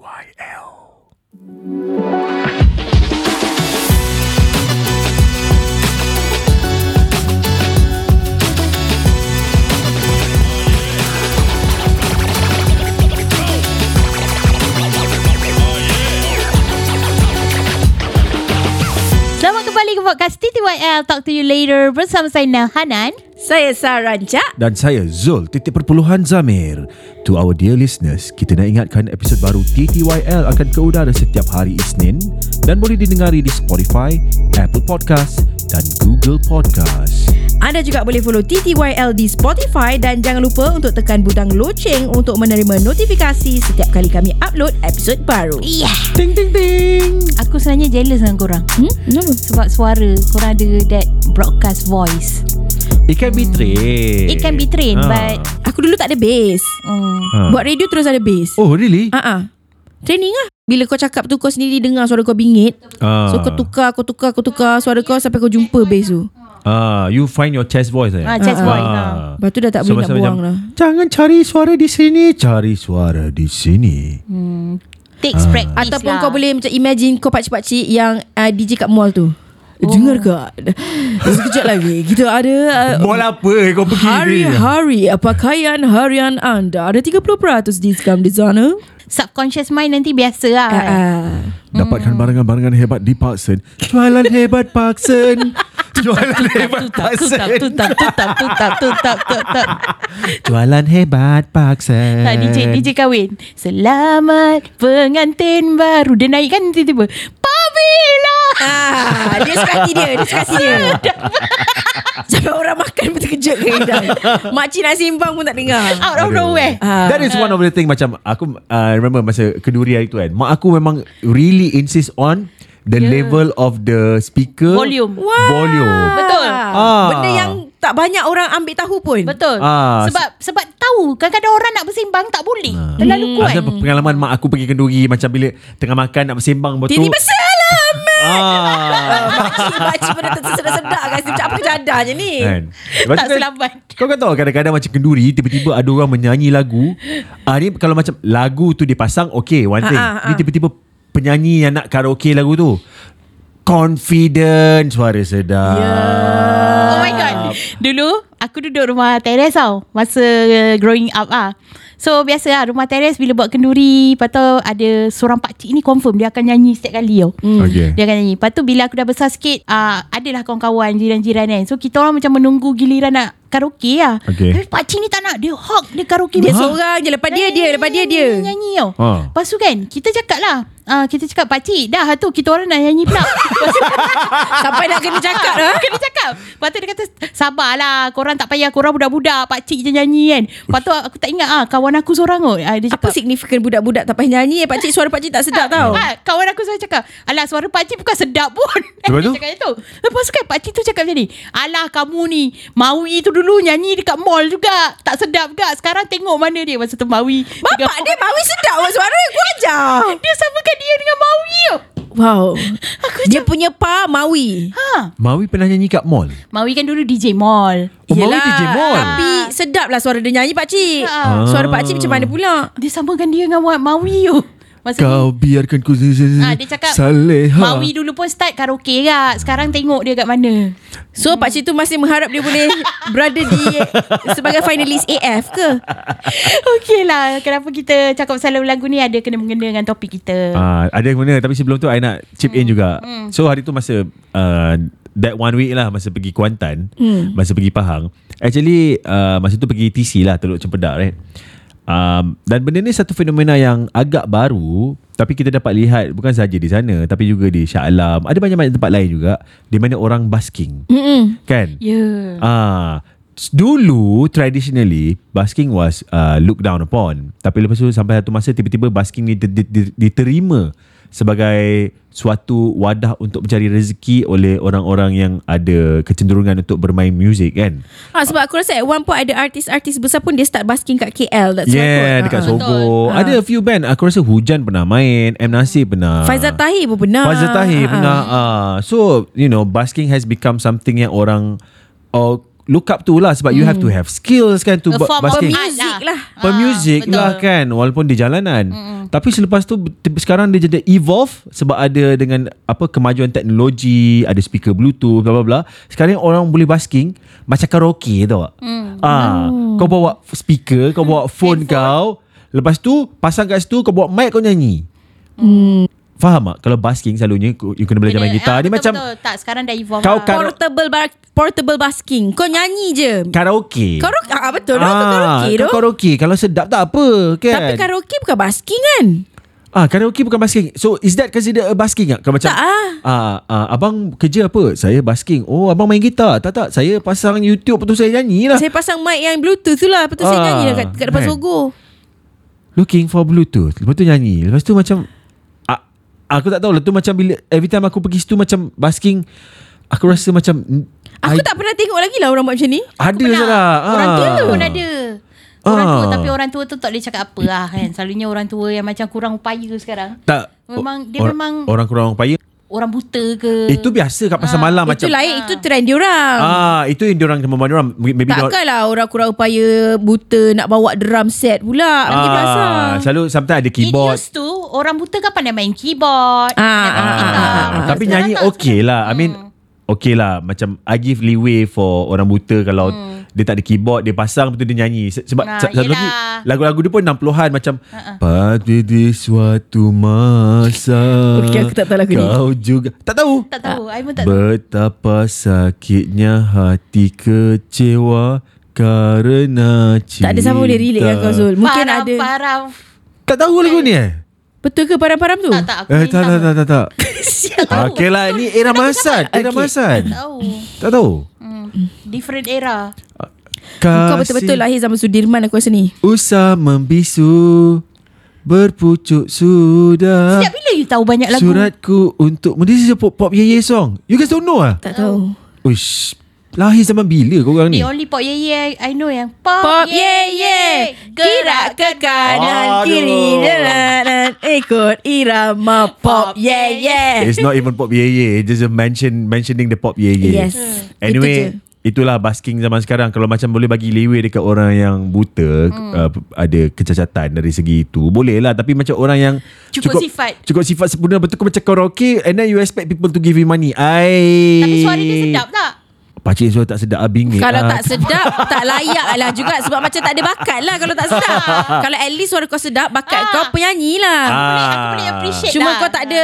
TTYL. Podcast TTYL Talk to you later bersama saya Nel Hanan. Saya Sarah Rancak. Dan saya Zul titik perpuluhan Zamir. To our dear listeners, kita nak ingatkan episod baru TTYL akan ke udara setiap hari Isnin dan boleh didengari di Spotify, Apple Podcast dan Google Podcast. Anda juga boleh follow TTYL di Spotify dan jangan lupa untuk tekan butang loceng untuk menerima notifikasi setiap kali kami upload episod baru. Iya. Ting ting ting. Aku sebenarnya jealous dengan korang. Hmm? Kenapa? Sebab suara korang ada that broadcast voice. It can be trained. It can be trained Ah. but Aku dulu tak ada bass. Ha. Buat radio terus ada bass. Oh really? Ah ah. Training lah. Bila kau cakap tu kau sendiri dengar suara kau bingit. Ah. So kau tukar, kau tukar, kau tukar suara kau sampai kau jumpa bass tu. Ah, you find your chest voice eh? ah, chest Ah, voice. ah. ah. Lepas tu dah tak boleh nak macam, buang lah. Jangan cari suara di sini, cari suara di sini. Hmm. Takes Ah. practice Ataupun lah. kau boleh macam imagine kau pakcik-pakcik yang uh, DJ kat mall tu. Oh. Dengar ke? Sekejap lagi kita ada uh, Mall apa kau pergi? Hari-hari pakaian harian anda ada 30% diskon di sana. Subconscious mind nanti biasa lah. Ah, ah. Dapatkan barangan-barangan hebat di Parkson. Jualan hebat Parkson. Jualan hebat Parkson. tutap, tutap, tutap, tutap, tutap. Jualan hebat Parkson. Tak DJ DJ kahwin. Selamat pengantin baru. Dia naik kan tiba-tiba. Pamela. Ah, dia suka hati dia, dia suka hati dia. Sampai orang makan pun terkejut ke kita. Makcik nak simbang pun tak dengar. Out of nowhere. Ah. That is one of the thing macam aku uh, remember masa kenduri hari tu kan. Mak aku memang really insist on the Yeah. level of the speaker Volume. Wah. Volume. Betul. Ah. Benda yang tak banyak orang ambil tahu pun. Betul. Ah, sebab sebab tahu kadang-kadang orang nak bersimbang tak boleh. Ah. Terlalu kuat. Ada pengalaman mak aku pergi kenduri macam bila tengah makan nak bersembang betul. Tiba-tiba salam. Ah. Makcik, makcik pada tersedak-sedak kan. Macam apa kejadah je ni? kan. Lepas Tak tu kan, selamat. Kau kan tahu kadang-kadang macam kenduri tiba-tiba ada orang menyanyi lagu. Ah ni kalau macam lagu tu dipasang okay one thing. Ni ah. tiba-tiba penyanyi yang nak karaoke lagu tu. Confident suara sedap. Ya. Oh my god. Dulu aku duduk rumah teres tau masa uh, growing up ah. So biasa lah rumah teres bila buat kenduri Lepas tu ada seorang pakcik ni confirm Dia akan nyanyi setiap kali tau Hmm. Okay. Dia akan nyanyi Lepas tu bila aku dah besar sikit uh, Adalah kawan-kawan jiran-jiran kan So kita orang macam menunggu giliran nak karaoke lah Okay. Tapi pakcik ni tak nak Dia hog dia karaoke Dia Ha? seorang je. Lepas dia, dia. Lepas dia, dia. Nyanyi tau Ha. Lepas tu kan Kita cakap lah uh, Kita cakap pakcik Dah tu kita orang nak nyanyi pula Sampai nak kena cakap dah. Kena cakap Lepas tu dia kata Sabarlah Korang tak payah Korang budak-budak Pakcik je nyanyi kan Lepas tu aku tak ingat ah Kawan aku seorang kot ah, Dia Apa cakap signifikan budak-budak tak payah nyanyi? Eh, pakcik suara pakcik tak sedap tau. Ah, kawan aku selalu cakap Alah suara pakcik bukan sedap pun Lepas tu? Lepas tu kan pakcik tu cakap macam ni Alah kamu ni Maui tu dulu nyanyi dekat mall juga Tak sedap juga Sekarang tengok mana dia Masa tu Maui Bapak dia Mawi sedap suara. Gua ajar. Dia samakan dia dengan Maui tu Wow. Aku Dia punya pa Mawi. Ha Mawi pernah nyanyi kat mall. Maui kan dulu DJ mall Oh, Mawi DJ Mall. Tapi sedap lah suara dia nyanyi pakcik. Ah. Suara pakcik macam mana pula? Dia samakan dia dengan Maui tu Masa Kau biarkan ku Ah, dia cakap Saleha. Maui dulu pun start karaoke kak Sekarang tengok dia kat mana So pakcik tu masih mengharap dia boleh berada di sebagai finalis AF ke? Okey lah Kenapa kita cakap pasal lagu ni Ada kena-mengena dengan topik kita Ah, ada yang mana tapi sebelum tu I nak chip in juga. So hari tu masa uh, that one week lah masa pergi Kuantan, Hmm. masa pergi Pahang. Actually uh, masa tu pergi TC lah Teluk Cempedak right. Um, dan benda ni satu fenomena yang agak baru tapi kita dapat lihat bukan saja di sana tapi juga di Shah Alam. Ada banyak-banyak tempat lain juga di mana orang basking. Mm-mm. Kan? Ya yeah. Ah, s- dulu traditionally basking was uh, looked down upon. Tapi lepas tu sampai satu masa tiba-tiba basking ni di- di- di- diterima sebagai suatu wadah untuk mencari rezeki oleh orang-orang yang ada kecenderungan untuk bermain muzik kan. Ah, sebab aku rasa at one point ada artis-artis besar pun dia start basking kat KL. That's Yeah, dekat Ah. Sogo. Ah. Ada a few band. Aku rasa Hujan pernah main, M Nasir pernah. Faizal Tahir pun pernah. Faizal Tahir Ah, pernah. Uh, so, you know, basking has become something yang orang uh, look up to lah sebab you have to have skills kan to ba- of basking. Music lah. Pemuzik Ah, lah betul. kan Walaupun di jalanan mm. Tapi selepas tu Sekarang dia jadi evolve Sebab ada dengan Apa kemajuan teknologi Ada speaker bluetooth bla bla bla Sekarang orang boleh basking Macam karaoke tau tak mm. ah, Kau bawa speaker Kau bawa phone, kau Lepas tu Pasang kat situ Kau bawa mic kau nyanyi mm. Faham tak Kalau basking selalunya kau- You kena belajar main gitar ah, Dia betul, macam betul. Tak sekarang dah evolve Kau lah. kan- Portable bar- portable basking. Kau nyanyi je. Karaoke Karaoke ah, betul ah, karaoke kau tu. karaoke Kalau sedap tak apa kan Tapi karaoke bukan basking kan? Ah, karaoke bukan basking. So is that considered a basking tak? Kalau macam Tak ah. Ah, ah, abang kerja apa? Saya basking. Oh, abang main gitar. Tak tak, saya pasang YouTube betul saya nyanyi lah. Saya pasang mic yang bluetooth tu lah. Lepas tu saya Ah, nyanyi lah kat, kat depan kan. Sogo. Looking for Bluetooth. Lepas tu nyanyi. Lepas tu macam aku tak tahu lah tu macam bila every time aku pergi situ macam basking aku rasa macam Aku I- tak pernah tengok lagi lah orang buat macam ni. ada salah. Orang tua Ah. pun ada. Orang tua Ah. tapi orang tua tu tak boleh cakap apa lah kan. Selalunya orang tua yang macam kurang upaya sekarang. Tak. Memang- dia Or- memang- orang kurang payah. Orang buta ke. Itu biasa kat pasar malam Itu macam lain. Itu trend diorang. Ah, itu yang diorang kemampuan diorang maybe diorang- Takkanlah orang kurang upaya buta nak bawa drum set pula. Pasang. Ah, selalu sometimes ada It keyboard. used to orang buta kan pandai main keyboard. Ah, main ah, ah, ah, ah. Tapi nyanyi okay lah I mean Hmm. Okay lah Macam I give leeway For orang buta Kalau Dia tak ada keyboard Dia pasang Betul dia nyanyi Se- Sebab. Nah, sa- satu lagi. Lagu-lagu dia pun 60-an Macam Ha-ha. Pada di suatu masa Okey, aku tak tahu lagu ni. Kau juga Tak tahu Tak tahu. I pun tak tahu. Betapa sakitnya hati kecewa Karena cinta Tak ada siapa boleh relate dengan kau Zul. Mungkin Paraf, ada. Paraf. Tak tahu lagu ni eh Betul ke param-param tu? Tak, tak. Aku Eh tak tak tak tak, tak. Sial tahu. Okay lah Ni era masan Era Okay. masan Tak tahu. Tak tahu Hmm. Different era. Kau betul-betul lahir zaman Sudirman aku rasa ni. Usah membisu Berpucuk sudah Sejak bila you tahu banyak lagu? Suratku untuk This is a pop, pop ye ye song You guys don't know ah? Tak tahu. Uish Lahir zaman bila korang ni The only pop ye ye I, I know yang pop, Pop ye ye ye Gerak ke kanan Aduh. kiri dan Ikut irama Pop ye ye It's not even pop ye ye It's just a mention Mentioning the pop ye ye Yes Anyway Itu je. Itulah basking zaman sekarang Kalau macam boleh bagi leeway Dekat orang yang buta hmm. uh, Ada kecacatan Dari segi itu Boleh lah Tapi macam orang yang Cukup sifat. Cukup sifat sempurna Betul kau macam karaoke And then you expect people to give you money I Tapi suara dia sedap tak? Pakcik suara tak sedap ah, bingit Kalau ah. tak sedap Tak layak lah juga Sebab macam tak ada bakat lah Kalau tak sedap Kalau at least suara kau sedap Bakat Ah. kau penyanyi lah Ah. Boleh, aku boleh appreciate Cuma lah. kau tak ada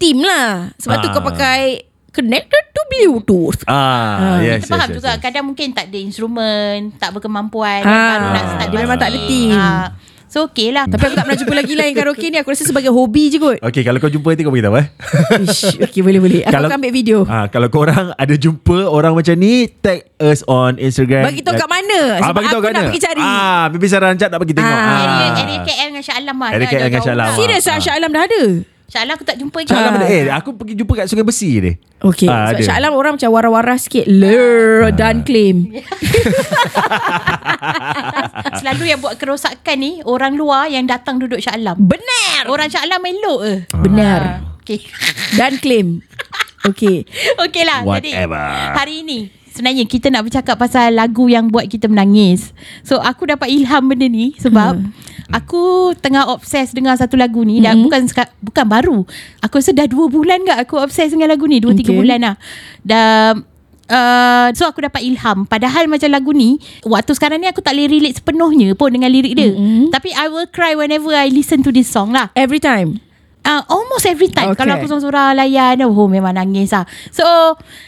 Team lah Sebab tu Ah. kau pakai Connected to Bluetooth Ah, yes, Kita faham yes, juga yes, yes. Kadang mungkin tak ada instrumen Tak berkemampuan Ah, Baru nak start dia memang tak ada basking. team. Ah, So okay lah Tapi aku tak pernah jumpa lagi lah Yang karaoke ni Aku rasa sebagai hobi je kot Okay kalau kau jumpa nanti kau beritahu eh Ish, Okay boleh boleh Aku Kalau- akan ambil video Ah, kalau korang ada jumpa orang macam ni, tag us on Instagram. Bagi tahu kat mana Ah, Sebab bagi tahu aku kat nak mana? pergi cari Ah, Bibi Sarah Ancat nak pergi tengok. Ah. Ah. Area, area KL dengan Shah Alam lah Area KL dengan Shah Alam. lah. Serius lah Shah Alam dah ada Shah Alam aku tak jumpa Shah Alam Ah. ada. Eh, aku pergi jumpa kat Sungai Besi ni. Okay. Ah. Shah Alam orang macam Warah-warah sikit. Ler Dan claim. Selalu yang buat kerosakan ni Orang luar yang datang duduk Shah Alam. Benar. Orang Shah Alam elok ke? Benar. Ah, Okay Dan claim. Okay Okay lah Jadi Whatever. hari ni Sebenarnya kita nak bercakap pasal lagu yang buat kita menangis. So aku dapat ilham benda ni sebab Hmm. aku tengah obses dengan satu lagu ni dan Hmm. bukan seka- bukan baru. Aku rasa dah dua bulan ke aku obses dengan lagu ni. Dua tiga Okay. bulan lah. Dan Uh, so aku dapat ilham Padahal macam lagu ni Waktu sekarang ni aku tak boleh relate sepenuhnya pun Dengan lirik dia Mm-mm. Tapi I will cry whenever I listen to this song lah Every time uh, Almost every time Okay. Kalau aku seorang-seorang layan Oh memang nangis lah So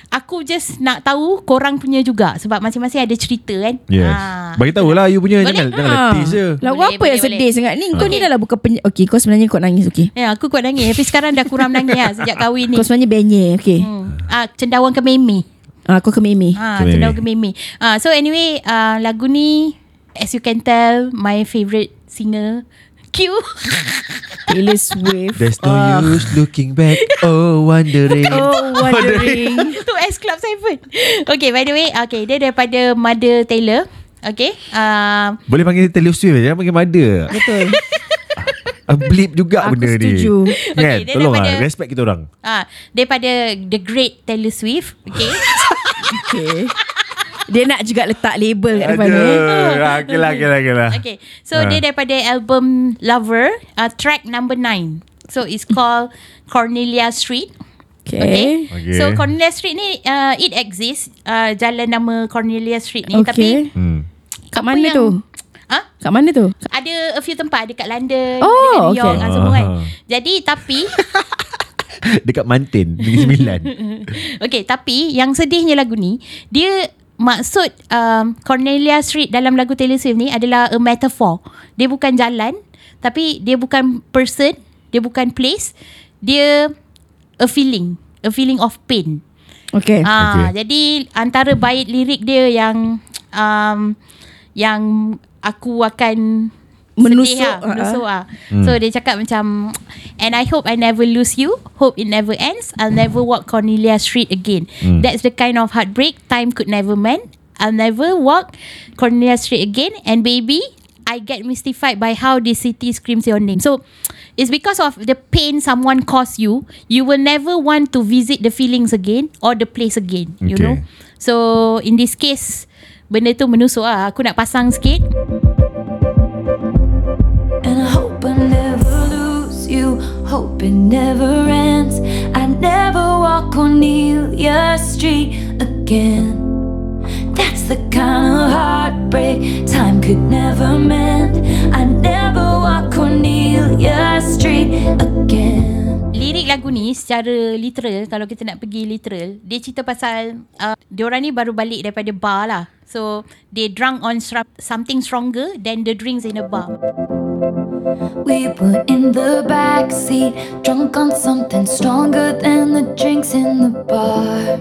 Aku just nak tahu Korang punya juga Sebab masing-masing ada cerita kan Yes. Ah. Bagi tahu lah you punya Boleh? jangan jangan Ah. letih je. Lagu Boleh, apa boleh, yang sedih boleh. sangat ni Kau ni dah lah bukan peny- Okay kau sebenarnya kau nangis Okay Ya aku kuat nangis Tapi sekarang dah kurang menangis lah Sejak kahwin ni Kau sebenarnya benye Okay hmm. ah, Cendawan ke meme ah, Kau ke Mimi ah, Ke Cendawan meme. ke meme ah, So anyway ah, Lagu ni As you can tell My favourite singer Q. Taylor Swift. There's no Ah. use looking back. Oh wondering. Oh wondering. Tu S Club 7 Okay by the way Okay dia daripada Mother Taylor. Okay uh, Boleh panggil Taylor Swift? Jangan panggil mother. Betul. A Blip juga Aku benda setuju. ni Kan? Okay, dia Tolong lah daripada- Respect kita orang. Ah, daripada The Great Taylor Swift, okay. Okay Dia nak juga letak label kat depan ni. Aduh. Ah, Okay lah, okay lah, okay lah. Okay So Ah. dia daripada album Lover uh, Track number 9 So it's called Cornelia Street Okay. Okay. Okay. So Cornelia Street ni uh, It exists uh, Jalan nama Cornelia Street ni Okay. Tapi Hmm. Kat mana yang- tu? Ah, Kat mana tu? Ada a few tempat Dekat London Oh, Dekat New okay. York ah, Semua kan Ah. Jadi tapi Dekat Mantin, Negeri Sembilan. Okay tapi Yang sedihnya lagu ni Dia Maksud um, Cornelia Street Dalam lagu Taylor Swift ni Adalah a metaphor Dia bukan jalan Tapi dia bukan person Dia bukan place Dia A feeling A feeling of pain Okay. Ah, Okay. Jadi Antara bait lirik dia yang um, Yang Aku akan Menusuk, sedih lah, ah, menusuk ah. So dia cakap macam And I hope I never lose you. Hope it never ends. I'll never walk Cornelia Street again. That's the kind of heartbreak. Time could never mend. I'll never walk Cornelia Street again. And baby I get mystified by how this city screams your name. So It's because of the pain someone caused you You will never want to visit the feelings again Or the place again You Okay. know? So in this case Benda tu menusuk lah. Aku nak pasang sikit Never lose you. Hope it never ends. I never walk Cornelia Street again. That's the kind of heartbreak time could never mend. I never walk Cornelia Street again. Lirik lagu ni secara literal Kalau kita nak pergi literal Dia cerita pasal uh, Diorang ni baru balik daripada bar lah So They drunk on something stronger Than the drinks in the bar We were in the back seat, drunk on something stronger than the drinks in the bar.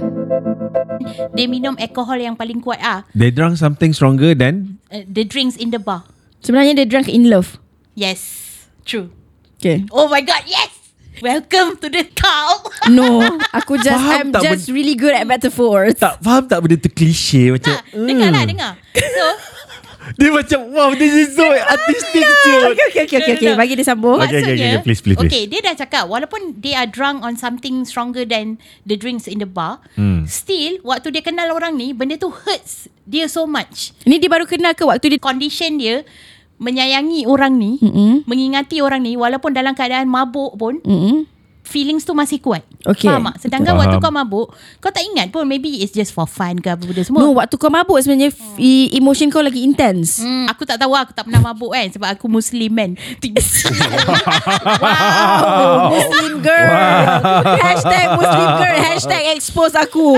Dia minum alkohol yang paling kuat ah, They drunk something stronger than? Uh, The drinks in the bar. Sebenarnya dia drunk in love. Yes. True. Okay. Oh my god yes! Welcome to the cult No, aku just Faham I'm just really good at metaphors. tak faham tak benda tu klise macam Tak Dengar lah dengar. So dia macam wow this is so artistic siot. Okay, okay, okay, okay, okay. Bagi dia sambung. Okay, okay, okay, Maksudnya, please, please, please. Okay, dia dah cakap walaupun they are drunk on something stronger than the drinks in the bar, Hmm. still waktu dia kenal orang ni, benda tu hurts dia so much. Ni dia baru kenal ke waktu dia Condition dia menyayangi orang ni, Mm-mm. mengingati orang ni walaupun dalam keadaan mabuk pun Mm-mm. Feelings tu masih kuat. Okay. Faham tak? Sedangkan Faham. waktu kau mabuk, kau tak ingat pun maybe it's just for fun ke apa benda semua. No, waktu kau mabuk sebenarnya f- emotion kau lagi intense. Hmm, aku tak tahu aku tak pernah mabuk kan sebab aku muslim kan. Wow, Muslim girl. Hashtag Muslim girl. Hashtag expose aku.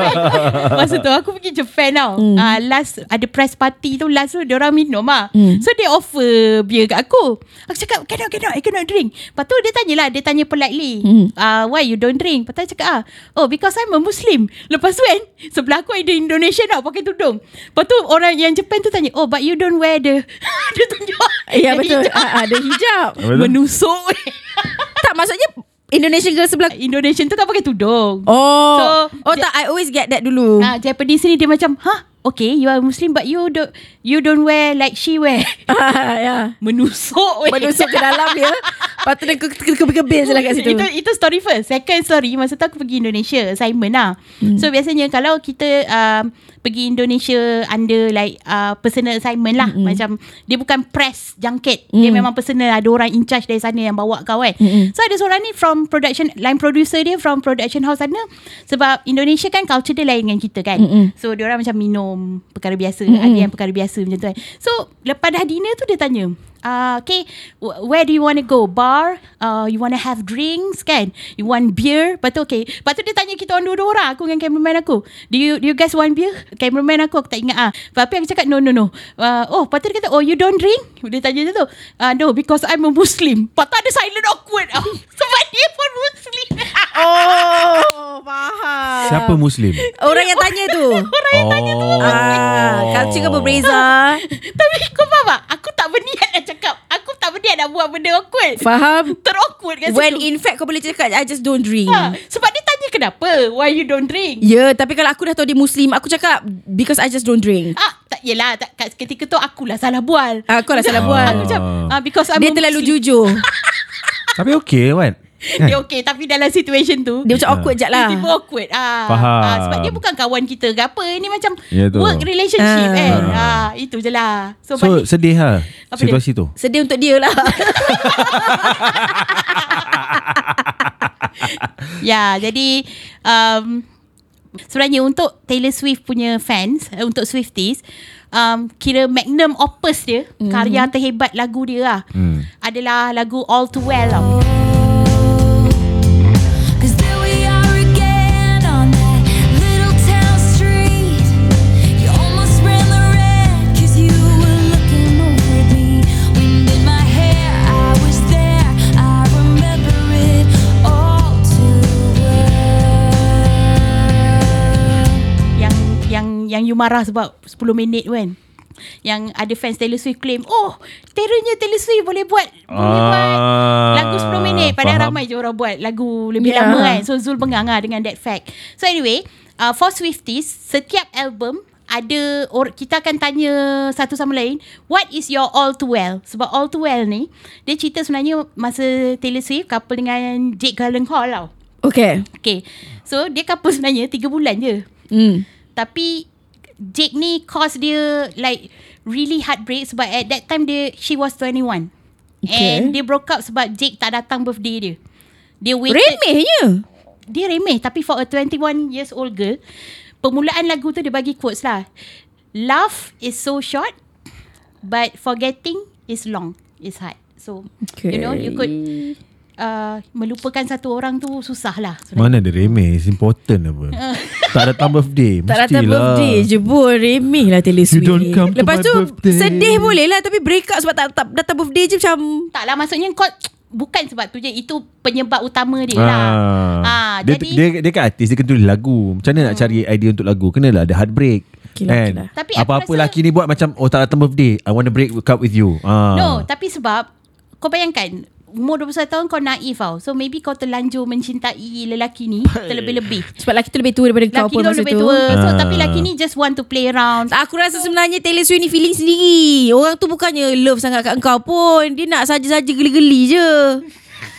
Masa tu aku pergi Japan tau mm. uh, Last Ada press party tu Last tu Diorang minum lah mm. So dia offer Beer kat aku Aku cakap Cannot cannot I cannot drink Lepas tu dia tanya lah Dia tanya politely mm. uh, Why you don't drink Lepas tu cakap ah, Oh because I'm a Muslim Lepas tu kan Sebelah aku ada Indonesian tau Pakai tudung Lepas tu orang yang Japan tu tanya Oh but you don't wear the Dia tunjuk Ya betul. hijab. Ah, Ada hijab. Menusuk Tak maksudnya Indonesian girl sebelah Indonesian tu tak pakai tudung Oh. So, oh Ja- tak I always get that dulu. Ah, Japanese ni dia macam, "Huh? Okay, you are Muslim but you don't you don't wear like she wear." Ah, ya. Menusuk weh. Menusuk ke dalam dia. Lepas tu dia ke- ke- kebir-kebir je lah kat situ. Itu itu story first. Second story masa tu aku pergi Indonesia assignment lah. Hmm. So biasanya kalau kita um, pergi Indonesia under like uh, personal assignment lah. Hmm. Macam dia bukan press junket. Hmm. Dia memang personal ada orang in charge dari sana yang bawa kau kan. Hmm. So ada seorang ni from production line producer dia from production house sana. Sebab Indonesia kan culture dia lain dengan kita kan. Mm-mm. So dia orang macam minum perkara biasa, mm-hmm. ada yang perkara biasa macam tu kan. So lepas dah dinner tu dia tanya, uh, okay, wh- where do you want to go? Bar? Uh, you want to have drinks kan? You want beer? Lepas tu okay. Lepas tu dia tanya kita orang dua-dua orang, aku dengan cameraman aku. Do you do you guys want beer? Cameraman aku, aku tak ingat ah. Tapi aku cakap no no no. Uh, oh, lepas tu dia kata, oh you don't drink? Dia tanya macam tu. Uh, no, because I'm a Muslim. Lepas tu ada silent awkward. Sebab dia pun Muslim. Oh, faham. Siapa Muslim? Orang yang tanya tu. orang yang tanya tu. Ah, culture kau berbeza. Tapi kau faham tak? Aku tak berniat nak cakap. Aku tak berniat nak buat benda awkward. Faham? Ter-awkward kat When situ. in fact kau boleh cakap I just don't drink. ha, sebab dia tanya kenapa? Why you don't drink? Ya, yeah, tapi kalau aku dah tahu dia Muslim, aku cakap because I just don't drink. Ah, tak yelah tak, kat ketika tu akulah salah bual. Ah, kau lah salah bual. Aku macam ah, because I'm Dia terlalu Muslim. jujur. Tapi okay kan? Dia okay Tapi dalam situation tu Dia macam awkward jap lah. Tiba awkward ah, Faham. ah, Sebab dia bukan kawan kita ke apa Ini macam Ya, tu. Work relationship Ah. kan? Ah, Itu je lah. So, So balik, sedih lah Apa Situasi tu? Sedih untuk dia lah. Ya jadi um, Sebenarnya untuk Taylor Swift punya fans uh, Untuk Swifties um, Kira magnum opus dia mm-hmm. Karya terhebat lagu dia lah. Hmm. Adalah lagu All Too Well lah you marah sebab 10 minit tu kan? Yang ada fans Taylor Swift claim Oh Teranya Taylor Swift boleh buat Boleh Ah, buat Lagu 10 minit. Padahal faham. ramai je orang buat Lagu lebih Ya. lama kan. So Zul bengang lah Dengan that fact. So anyway uh, For Swifties Setiap album ada or, kita akan tanya satu sama lain what is your all too well? Sebab all too well ni dia cerita sebenarnya masa Taylor Swift couple dengan Jake Gyllenhaal tau. Okay. Okay. So dia couple sebenarnya 3 bulan je. Hmm. tapi Jake ni cause dia like really heartbreak sebab at that time dia she was 21. Okay. And dia broke up sebab Jake tak datang birthday dia. Dia waited. Remehnya Dia remeh tapi for a 21 years old girl, permulaan lagu tu dia bagi quotes lah. Love is so short but forgetting is long. Is hard. So, Okay. you know, you could uh, melupakan satu orang tu susah lah. sebenarnya. Mana ada remeh It's important apa Tak datang birthday Tak datang Mestilah birthday je pun Remeh lah Taylor You Swift don't ni. come to Lepas my tu birthday. Sedih boleh lah Tapi break up sebab tak, tak datang birthday je macam Tak lah maksudnya kau bukan sebab tu je itu penyebab utama dia lah. Ah, dia, jadi dia, dia kan artis Dia kena tulis lagu Macam mana nak cari idea untuk lagu Kenalah ada heartbreak Okay lah, kan? okay lah. Tapi Apa-apa rasa- laki ni buat macam Oh tak datang birthday I want to break up with you ah. No, tapi sebab kau bayangkan umur 21 tahun kau naif tau. So maybe kau terlanjur mencintai lelaki ni terlebih-lebih. Sebab lelaki tu lebih tua daripada kau Lelaki pun kau masa lebih tu tua. So Ah. tapi lelaki ni just want to play around. Aku rasa sebenarnya Taylor Swift ni feeling sendiri Orang tu bukannya love sangat kat engkau pun Dia nak saja-saja geli-geli je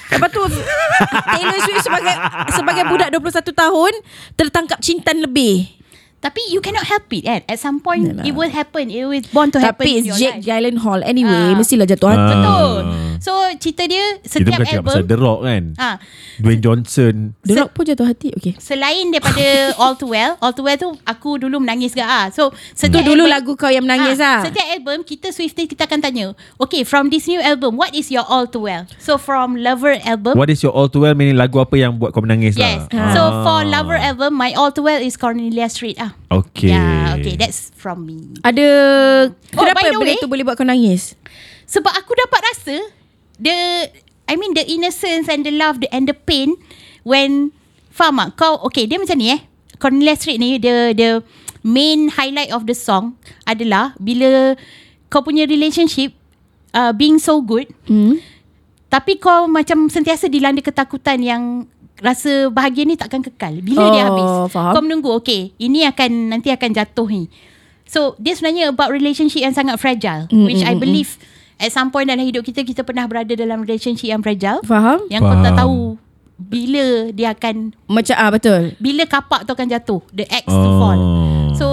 Lepas tu Taylor Swift sebagai sebagai budak 21 tahun Tertangkap cintan lebih Tapi you cannot help it kan. At some point Yalah. it will happen. It will born to happen Tapi in it's your Jake life. Gyllenhaal Anyway Ah. Mestilah jatuh hati Ah. Betul. So cerita dia Kita setiap bukan cakap pasal album The Rock kan ah Dwayne Johnson The Rock pun jatuh hati Okay selain daripada All Too Well, All Too Well tu aku dulu menangis gak ah. So Itu setiap dulu album- lagu kau yang menangis Ah, lah Setiap album kita Swifties kita akan tanya, okay from this new album, what is your all too well? So from Lover album, What is your all too well Meaning lagu apa yang buat kau menangis yes. lah So for Lover album, my all too well is Cornelia Street ah. Okay Yeah, okay, that's from me. Ada Oh, Kenapa by the benda way- tu boleh buat kau nangis Sebab aku dapat rasa the I mean the innocence and the love the, and the pain when faham tak? Kau okay dia macam ni eh. Cornelia Street ni the the main highlight of the song adalah bila kau punya relationship uh, being so good hmm? tapi kau macam sentiasa dilanda ketakutan yang rasa bahagia ni takkan kekal. Bila dia Oh, habis. faham. Kau menunggu okay ini akan nanti akan jatuh ni. So dia sebenarnya about relationship yang sangat fragile Mm, which mm, I mm, believe at some point dalam hidup kita kita pernah berada dalam relationship yang fragile Faham yang kau tak Faham. tahu bila dia akan Macam ah betul bila kapak tu akan jatuh the X to Oh. fall. So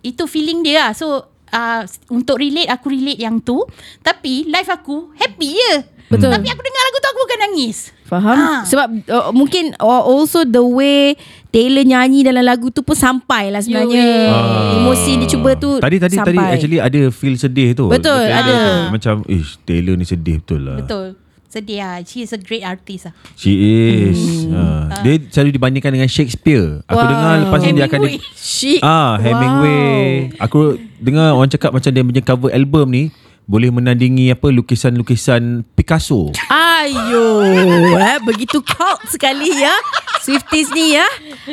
itu feeling dia lah. So uh, untuk relate aku relate yang tu tapi life aku happy je. Betul. Tapi aku dengar lagu tu aku bukan nangis. Faham Ah. Sebab uh, Mungkin uh, Also the way Taylor nyanyi dalam lagu tu pun Sampai lah sebenarnya Yoi. Ah. Emosi dia cuba tu Tadi tadi sampai. tadi actually ada feel sedih tu. Betul, Betul ada. Macam ish Taylor ni sedih betul lah. Betul. Sedih lah. She is a great artist lah. She is. Hmm. Ha. Dia selalu dibandingkan dengan Shakespeare. Aku Wow. dengar lepas ni dia akan Hemingway. Ah, Hemingway. Aku dengar orang cakap macam dia punya cover album ni boleh menandingi apa lukisan-lukisan Picasso. Ayo eh, Begitu cult sekali ya Swifties ni ya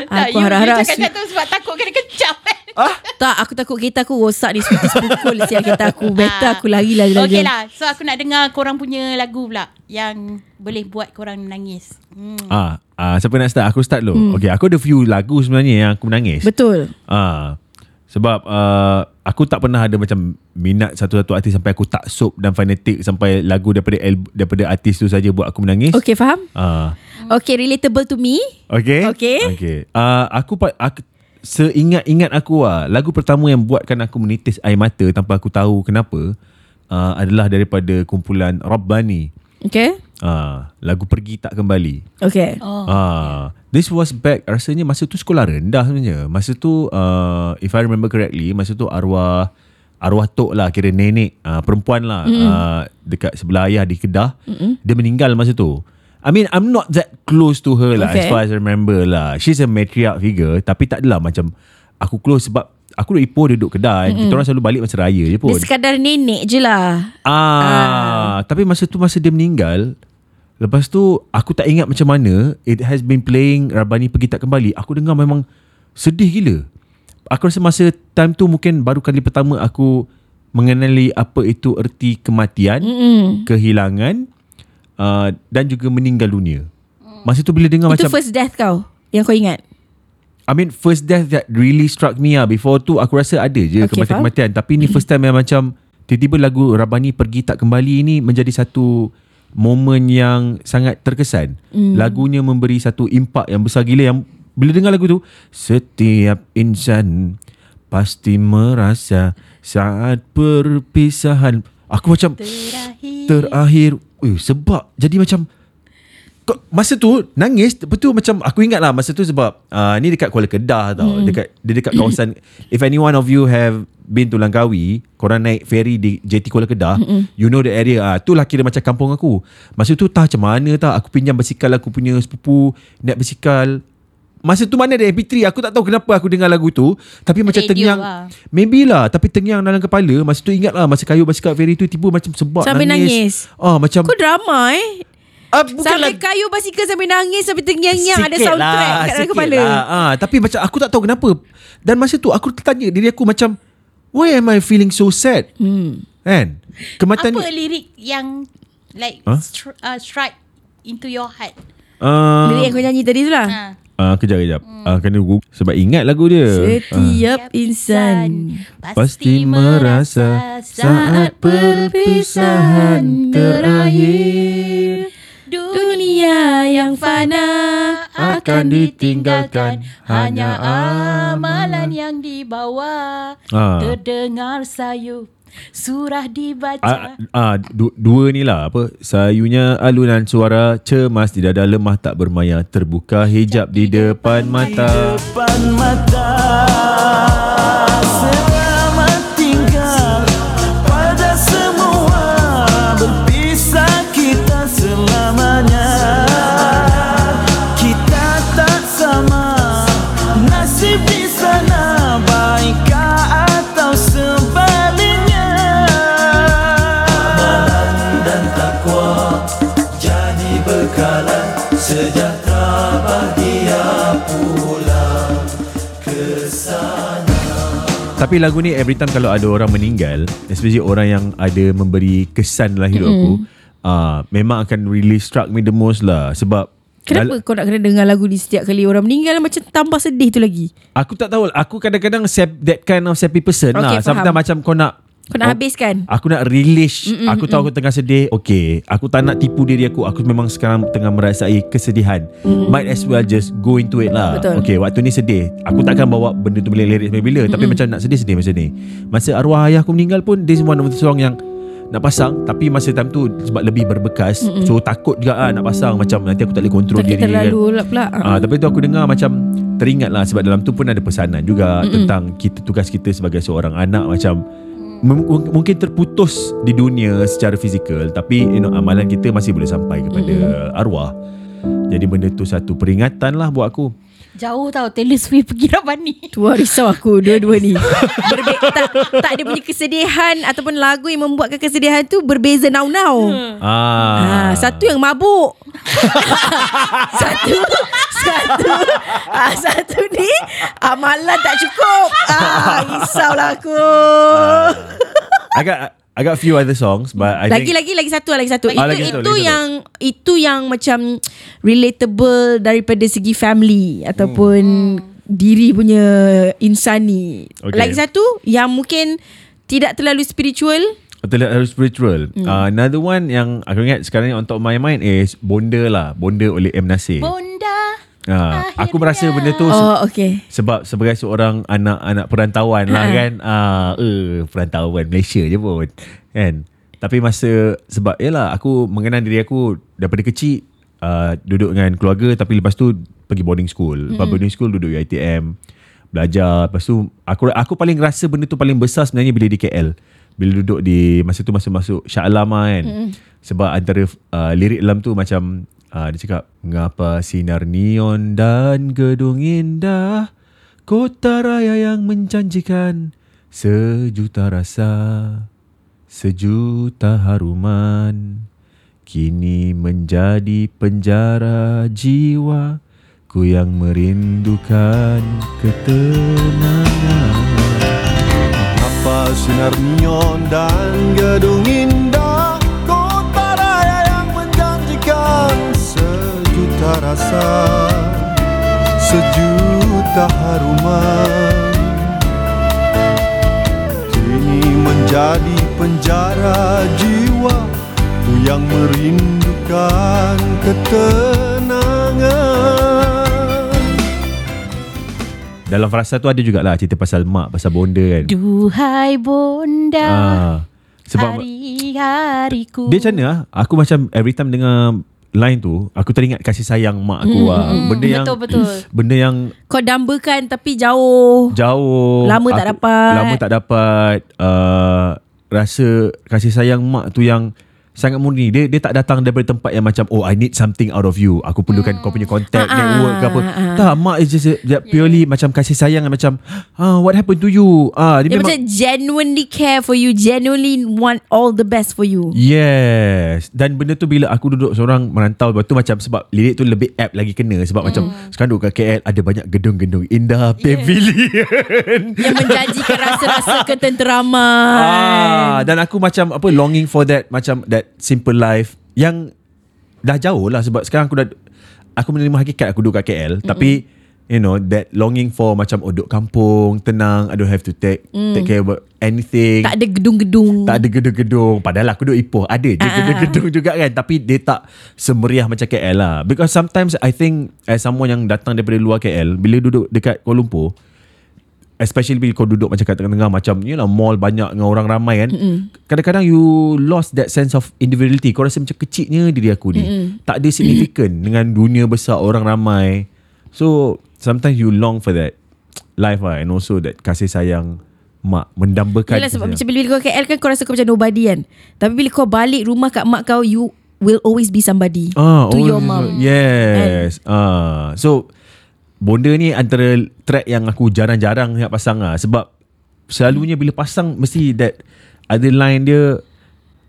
Aku harap-harap You cakap Swi- macam tu sebab takut kena kecap kan. Tak aku takut kereta aku rosak ni Swifties pukul siap kereta aku Better Ah. aku lari lah Okay lah. So aku nak dengar korang punya lagu pula. Yang boleh buat korang menangis. Hmm. Ah, ah siapa nak start? Aku start dulu. Hmm. Okay, aku ada few lagu sebenarnya yang aku menangis. Betul Ah. Sebab uh, aku tak pernah ada macam minat satu-satu artis sampai aku tak sop dan fanatik sampai lagu daripada daripada artis tu saja buat aku menangis. Okay faham Ah, Okay relatable to me okay. Okay. Okay. Uh, aku, aku seingat-ingat aku lah, lagu pertama yang buatkan aku menitis air mata tanpa aku tahu kenapa uh, adalah daripada kumpulan Rabbani. Okay Uh, lagu Pergi Tak Kembali. Okay Oh. Ah, this was back rasanya masa tu sekolah rendah sebenarnya. Masa tu uh, if I remember correctly, masa tu arwah arwah tok lah kira nenek uh, perempuan lah mm. uh, dekat sebelah ayah di Kedah. Mm-mm. Dia meninggal masa tu. I mean I'm not that close to her lah Okay. as far as I remember lah. She's a matriarch figure tapi tak adalah macam aku close sebab aku duduk Ipoh dia duduk Kedah. Mm-mm. Kita orang selalu balik masa raya je pun. Dia sekadar nenek je lah Ah, tapi masa tu masa dia meninggal, lepas tu aku tak ingat macam mana it has been playing Rabani pergi tak kembali. Aku dengar memang sedih gila. Aku rasa masa time tu mungkin baru kali pertama aku mengenali apa itu erti kematian, Mm-mm. kehilangan uh, dan juga meninggal dunia. Masa tu bila dengar Itu macam first death kau Yang kau ingat I mean first death that really struck me ah. Before tu aku rasa ada je Okay, okay, kematian-kematian. Tapi ni first time yang macam tiba-tiba lagu Rabani pergi tak kembali ni menjadi satu momen yang sangat terkesan. Mm. Lagunya memberi satu impak yang besar gila yang bila dengar lagu tu setiap insan pasti merasa saat perpisahan aku macam Terakhir. terakhir eh, sebab jadi macam masa tu nangis betul macam aku ingat lah masa tu sebab uh, ni dekat Kuala Kedah tau. Hmm. dekat dia dekat kawasan if any one of you have been to Langkawi korang naik ferry di JT Kuala Kedah hmm. you know the area. Ah tu lah kira macam kampung aku. Masa tu tak macam mana tak aku pinjam basikal aku punya sepupu naik basikal. Masa tu mana ada MP3 Aku tak tahu kenapa aku dengar lagu tu Tapi macam Radio tengyang lah. Maybe lah Tapi tengyang dalam kepala. Masa tu ingat lah Masa kayu basikal ferry tu Tiba macam sebab Sambil nangis, nangis. Ah macam Kau drama eh bukan Sampai lah- kayu basikal Sampai nangis Sampai tengyang-nyang Ada soundtrack lah, kat dalam kepala lah. Ah, tapi macam aku tak tahu kenapa. Dan masa tu aku tertanya diri aku macam why am I feeling so sad? hmm. Kan? Kematian Apa lirik yang like Huh? stri- uh, strike into your heart? uh, Lirik yang kau nyanyi tadi tu lah Ha. uh, kejap kejap. Uh, kena Google sebab ingat lagu dia. Setiap insan Pasti merasa saat perpisahan terakhir Dunia yang fana akan ditinggalkan. hanya amalan yang dibawa Ah. terdengar sayu surah dibaca. Ah, ah, du, dua ni lah. Apa? Sayunya alunan suara cemas di dada lemah tak bermaya. Terbuka hijab di depan mata. depan mata Tapi lagu ni every time kalau ada orang meninggal, especially orang yang ada memberi kesan dalam hidup aku, uh, memang akan really struck me the most lah. Sebab Kenapa kau nak kena dengar lagu ni Setiap kali orang meninggal? Macam tambah sedih tu lagi. Aku tak tahu. Aku kadang-kadang sep, That kind of happy person Okay, lah faham. Sometimes macam kau nak Kau nak habiskan? Aku nak release mm Aku tahu aku tengah sedih. Okay Aku tak nak tipu diri aku. Aku memang sekarang Tengah merasai kesedihan. Mm. Might as well just Go into it lah. Betul. Okay waktu ni sedih. Aku takkan bawa Benda tu boleh lirik bila-bila Tapi macam nak sedih-sedih masa ni. Masa arwah ayah aku meninggal pun This is one of the song yang nak pasang. Tapi masa time tu Sebab lebih berbekas. Mm So takut juga lah Nak pasang. Macam nanti aku tak boleh kontrol Takut diri terlalu kan. lah pula Ah, tapi tu aku dengar macam teringat lah. Sebab dalam tu pun ada pesanan juga Mm-mm. tentang kita tugas kita sebagai seorang anak. Macam mungkin terputus di dunia secara fizikal tapi you know amalan kita masih boleh sampai kepada Mm-mm. arwah. Jadi benda tu satu peringatan lah buat aku. Jauh tau Taylor Swift pergi Rabani Tu lah risau aku Dua-dua ni Berbe- tak, tak dia punya kesedihan Ataupun lagu yang membuatkan kesedihan tu Berbeza now-now Ah. Ah, satu yang mabuk. satu satu ah, satu ni amalan tak cukup. Ah, risaulah aku. I got I got few other songs but I lagi think lagi lagi satu lagi satu. Ah, itu lagi satu, itu lagi satu. yang itu yang macam relatable daripada segi family ataupun diri punya insani. Okay. Lagi satu yang mungkin tidak terlalu spiritual. Betul harus spiritual. Hmm. Uh, another one yang aku ingat sekarang ni on top of my mind is Bonda lah. Bonda oleh M. Nasir. Bonda. Uh, aku merasa benda tu se- Oh, okay. sebab sebagai seorang anak-anak perantauan lah Ha. kan. Ah, uh, uh, perantauan Malaysia je pun. Kan? Tapi masa sebab yalah aku mengenal diri aku daripada kecil uh, duduk dengan keluarga tapi lepas tu pergi boarding school. Lepas boarding school duduk UiTM, belajar. Lepas tu aku aku paling rasa benda tu paling besar sebenarnya bila di KL. Bila duduk di masa tu masa masuk Shah Alam lah kan. Sebab antara uh, lirik dalam tu macam uh, dia cakap ngapa sinar neon dan gedung indah kota raya yang menjanjikan sejuta rasa sejuta haruman kini menjadi penjara jiwa ku yang merindukan ketenangan. Apa sinar neon dan gedung indah Sejuta rasa Sejuta haruman Kini menjadi penjara jiwa Ku yang merindukan ketenangan dalam frasa tu ada jugalah cerita pasal mak pasal bonda kan Duhai bonda. ah, sebab Hari-hariku. Dia macam mana ah? Aku macam every time dengar line tu Aku teringat kasih sayang mak aku lah Benda yang betul, betul. Benda yang Kau dambakan tapi jauh. jauh Lama tak dapat. Lama tak dapat uh, Rasa kasih sayang mak tu yang Sangat murni. Dia dia tak datang daripada tempat yang macam Oh I need something out of you. Aku perlukan kau punya contact Ah, Network ke apa. ah. Tak mak is just a- dia purely Macam kasih sayang yang Macam ah, What happened to you? Ah, Dia macam genuinely care for you, genuinely want all the best for you. Yes. Dan benda tu bila aku duduk seorang merantau Lepas tu macam sebab lirik tu lebih app lagi kena. Sebab Hmm. macam sekarang duduk kat KL Ada banyak gedung-gedung indah Pavilion. Yang menjanjikan rasa-rasa ketenteraman. ah, Dan aku macam apa Longing for that Macam that simple life Yang dah jauh lah Sebab sekarang aku dah Aku menerima hakikat aku duduk kat KL mm Tapi You know That longing for Macam oh duduk kampung Tenang I don't have to take Take care about anything. Tak ada gedung-gedung. tak ada gedung-gedung. Padahal aku duduk Ipoh. Ada je Ah. gedung-gedung juga kan. Tapi dia tak Semeriah macam KL lah. Because sometimes I think As someone yang datang daripada luar KL Bila duduk dekat Kuala Lumpur Especially bila kau duduk macam kat tengah-tengah Macam ni lah mall banyak dengan orang ramai kan Mm-mm. Kadang-kadang you lost that sense of individuality Kau rasa macam kecilnya diri aku ni Mm-mm. Tak ada significant dengan dunia besar orang ramai So sometimes you long for that life lah And also that kasih sayang mak Mendambakan Yelah sebab macam bila kau KL kan kau rasa kau macam nobody kan. Tapi bila kau balik rumah kat mak kau, you will always be somebody Ah, to oh, your mom. Yes. Ah, so Bonda ni antara track yang aku jarang-jarang nak pasang lah. Sebab selalunya bila pasang mesti that ada line dia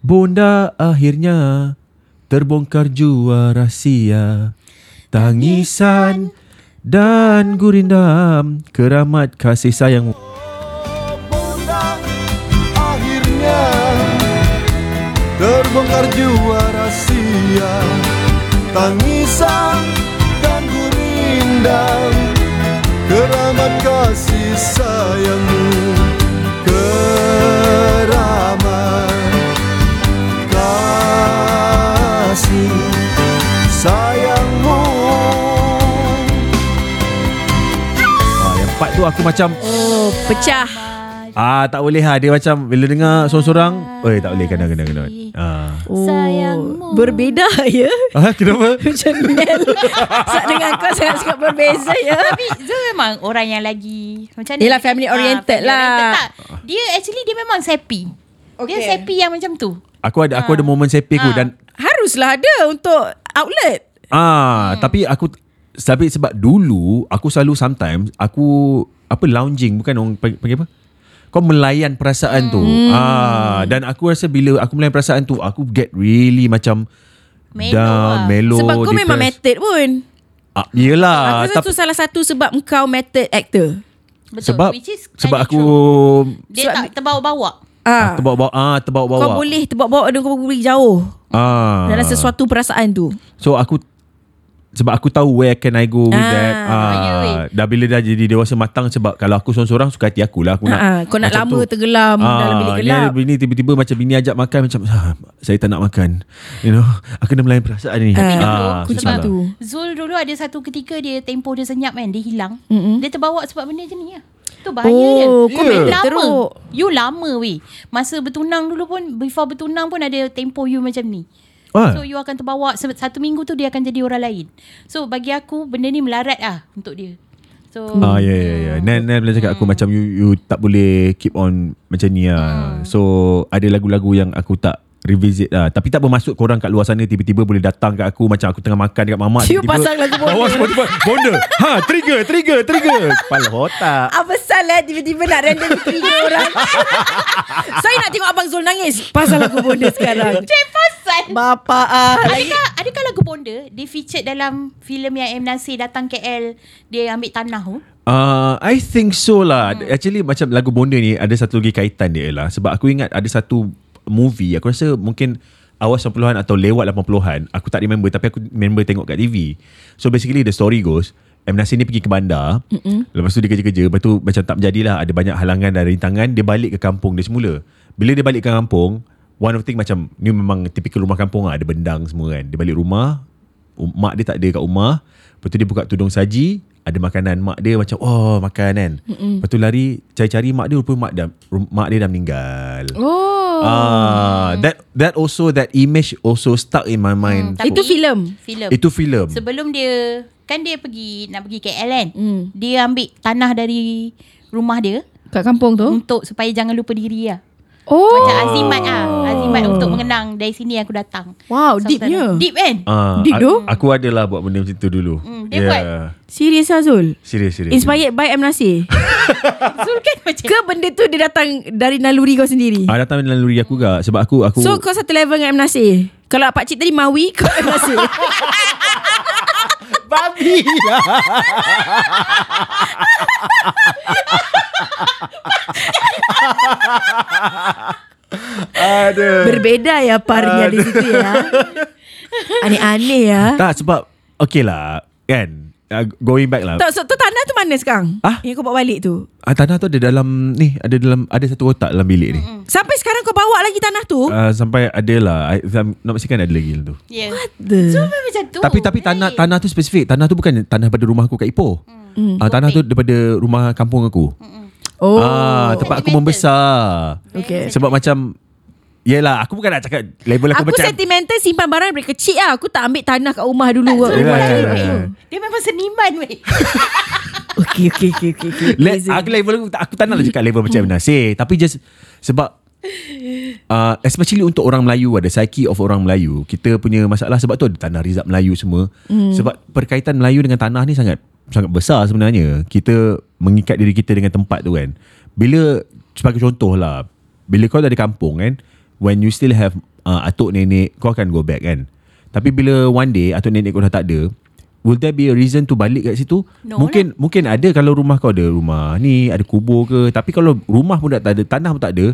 Bonda akhirnya terbongkar jua rahsia. Tangisan dan gurindam keramat kasih sayang. Bunda akhirnya terbongkar jua rahsia. Tangisan dan gurindam keramat kasih sayangmu keramat kasih sayangmu ah, yang part tu aku macam Oh, pecah. Ah tak boleh ha dia macam bila dengar seorang-seorang oi tak boleh kena kena kena ah Oh, Sayangmu. Berbeza ya. ah kenapa Macam Nel. Saat dengan kau sangat-sangat berbeza ya. Tapi Zul memang orang yang lagi macam? Yelah, family Ah, oriented family lah. oriented tak. Dia actually dia memang. Dia Okay. sappy yang macam tu. Aku ada aku ada momen sepi aku Ah. dan Haruslah ada untuk outlet. ah tapi aku tapi sebab dulu aku selalu sometimes aku apa lounging bukan orang panggil apa? Kau melayan perasaan tu. Ah dan aku rasa bila aku melayan perasaan tu aku get really macam Mellow down, lah. mellow, Sebab kau memang depressed. method pun. Ah, yelah. Aku rasa tu salah satu sebab kau method actor. Betul. sebab Which is sebab aku true. dia sebab- tak terbawa-bawa. Ah, terbawa-bawa ah terbawa-bawa. kau boleh terbawa-bawa dan kau boleh jauh ah. dalam sesuatu perasaan tu. So aku sebab aku tahu where can I go with Ah, that. Ah, weh. dah bila dah jadi dewasa matang sebab kalau aku seorang-seorang suka hati aku lah aku nak. Ah, kau nak lama tenggelam dalam bilik gelap. bini tiba-tiba macam bini ajak makan macam ah, saya tak nak makan. You know, aku kena melayan perasaan ni. Ah, kucing susah lah. tu. Zul dulu ada satu ketika dia tempoh dia senyap kan Dia hilang Mm-mm. Dia terbawa sebab benda macam ni lah Tu bahaya Oh, dia kau You memang lama teruk. You lama weh Masa bertunang dulu pun Before bertunang pun ada tempoh you macam ni Ah. So you akan terbawa Satu minggu tu dia akan jadi orang lain So bagi aku Benda ni melarat lah Untuk dia So Ah ya ya ya. Nan Nan pernah cakap aku macam you you tak boleh keep on macam ni lah. So ada lagu-lagu yang aku tak revisit lah. Tapi tak bermaksud korang kat luar sana tiba-tiba boleh datang kat aku macam aku tengah makan dekat mamak tiba-tiba pasang lagu bonda. Bawa Spotify bonda. Ha trigger trigger trigger. Kepala otak. Apa salah tiba-tiba nak random tiga orang Saya nak tengok Abang Zul nangis Pasal lagu bonda sekarang Cik pasal Bapa ah Adakah, adakah lagu Bonda Dia featured dalam filem yang M. Nasir datang KL Dia ambil tanah tu Uh, I think so lah. Hmm. Actually macam lagu Bonda ni ada satu lagi kaitan dia lah. Sebab aku ingat ada satu movie. Aku rasa mungkin awal 90-an atau lewat 80-an. Aku tak remember tapi aku remember tengok kat TV. So basically the story goes. M. Nasir ni pergi ke bandar. Mm-mm. Lepas tu dia kerja-kerja. Lepas tu macam tak menjadilah. Ada banyak halangan dan rintangan. Dia balik ke kampung dia semula. Bila dia balik ke kampung. One of the thing macam ni memang typical rumah kampung lah. Ada bendang semua kan. Dia balik rumah. um- Mak dia tak ada kat rumah. Lepas tu dia buka tudung saji. Ada makanan mak dia macam oh makan kan. Mm-mm. Lepas tu lari cari-cari mak dia rupanya mak dah mak dia dah meninggal. Oh Ah, that that also that image also stuck in my mind. Tapi- Itu filem Filem Itu filem. Sebelum dia Kan dia pergi Nak pergi KL kan Hmm. Dia ambil tanah dari Rumah dia Kat kampung tu Untuk supaya jangan lupa diri lah Oh Macam azimat ah, Azimat untuk mengenang Dari sini aku datang Wow, So, deepnya. Deep kan Ah, Deep a- tu? Aku adalah buat benda macam tu dulu. Hmm, dia buat. Serius lah Zul Serius serius. Inspired by M. Nasir Zul kan macam Ke benda tu dia datang Dari naluri kau sendiri Ah datang dalam luri aku juga sebab aku aku So kau satu level dengan M. Nasir Kalau pakcik tadi Mawi Kau M. Nasir babi lah. Aduh. Berbeza ya parnya di situ ya Aneh-aneh ya Tak sebab Okay lah Kan uh, Going back lah Tak, so, tu tanah tu mana sekarang? Ah? Yang kau bawa balik tu ah, Tanah tu ada dalam Ni ada dalam Ada satu kotak dalam bilik ni Sampai sekarang kau bawa lagi tanah tu? uh, Sampai ada lah I, Nak pastikan ada lagi tu yeah. The... Zul memang macam tu Tapi tapi tanah Right. tanah tu spesifik Tanah tu bukan tanah pada rumah aku kat Ipoh Hmm. Ah, tanah tu daripada rumah kampung aku. Oh Ah, tempat aku membesar. Okay. Sebab macam Yelah aku bukan nak cakap Level aku, Aku macam sentimental simpan barang dari kecil lah. Aku tak ambil tanah kat rumah dulu. Zul Yelah, yelah, weh. yelah. Dia memang seniman weh. Okay okay okay, okay, okay. Le, aku level aku, aku tak nak lah cakap level macam Nasir. Tapi just Sebab uh, Especially untuk orang Melayu Ada psyche of orang Melayu. Kita punya masalah Sebab tu ada tanah rizab Melayu semua. Mm. Sebab perkaitan Melayu dengan tanah ni sangat Sangat besar sebenarnya. Kita mengikat diri kita dengan tempat tu kan. Bila Sebagai contoh lah Bila kau dah di kampung kan When you still have uh, Atuk nenek Kau akan go back kan? Tapi bila one day Atuk nenek kau dah tak ada Will there be a reason to balik kat situ? No mungkin mungkin ada kalau rumah kau ada. Rumah ni ada kubur ke? Tapi kalau rumah pun dah tak ada tanah pun tak ada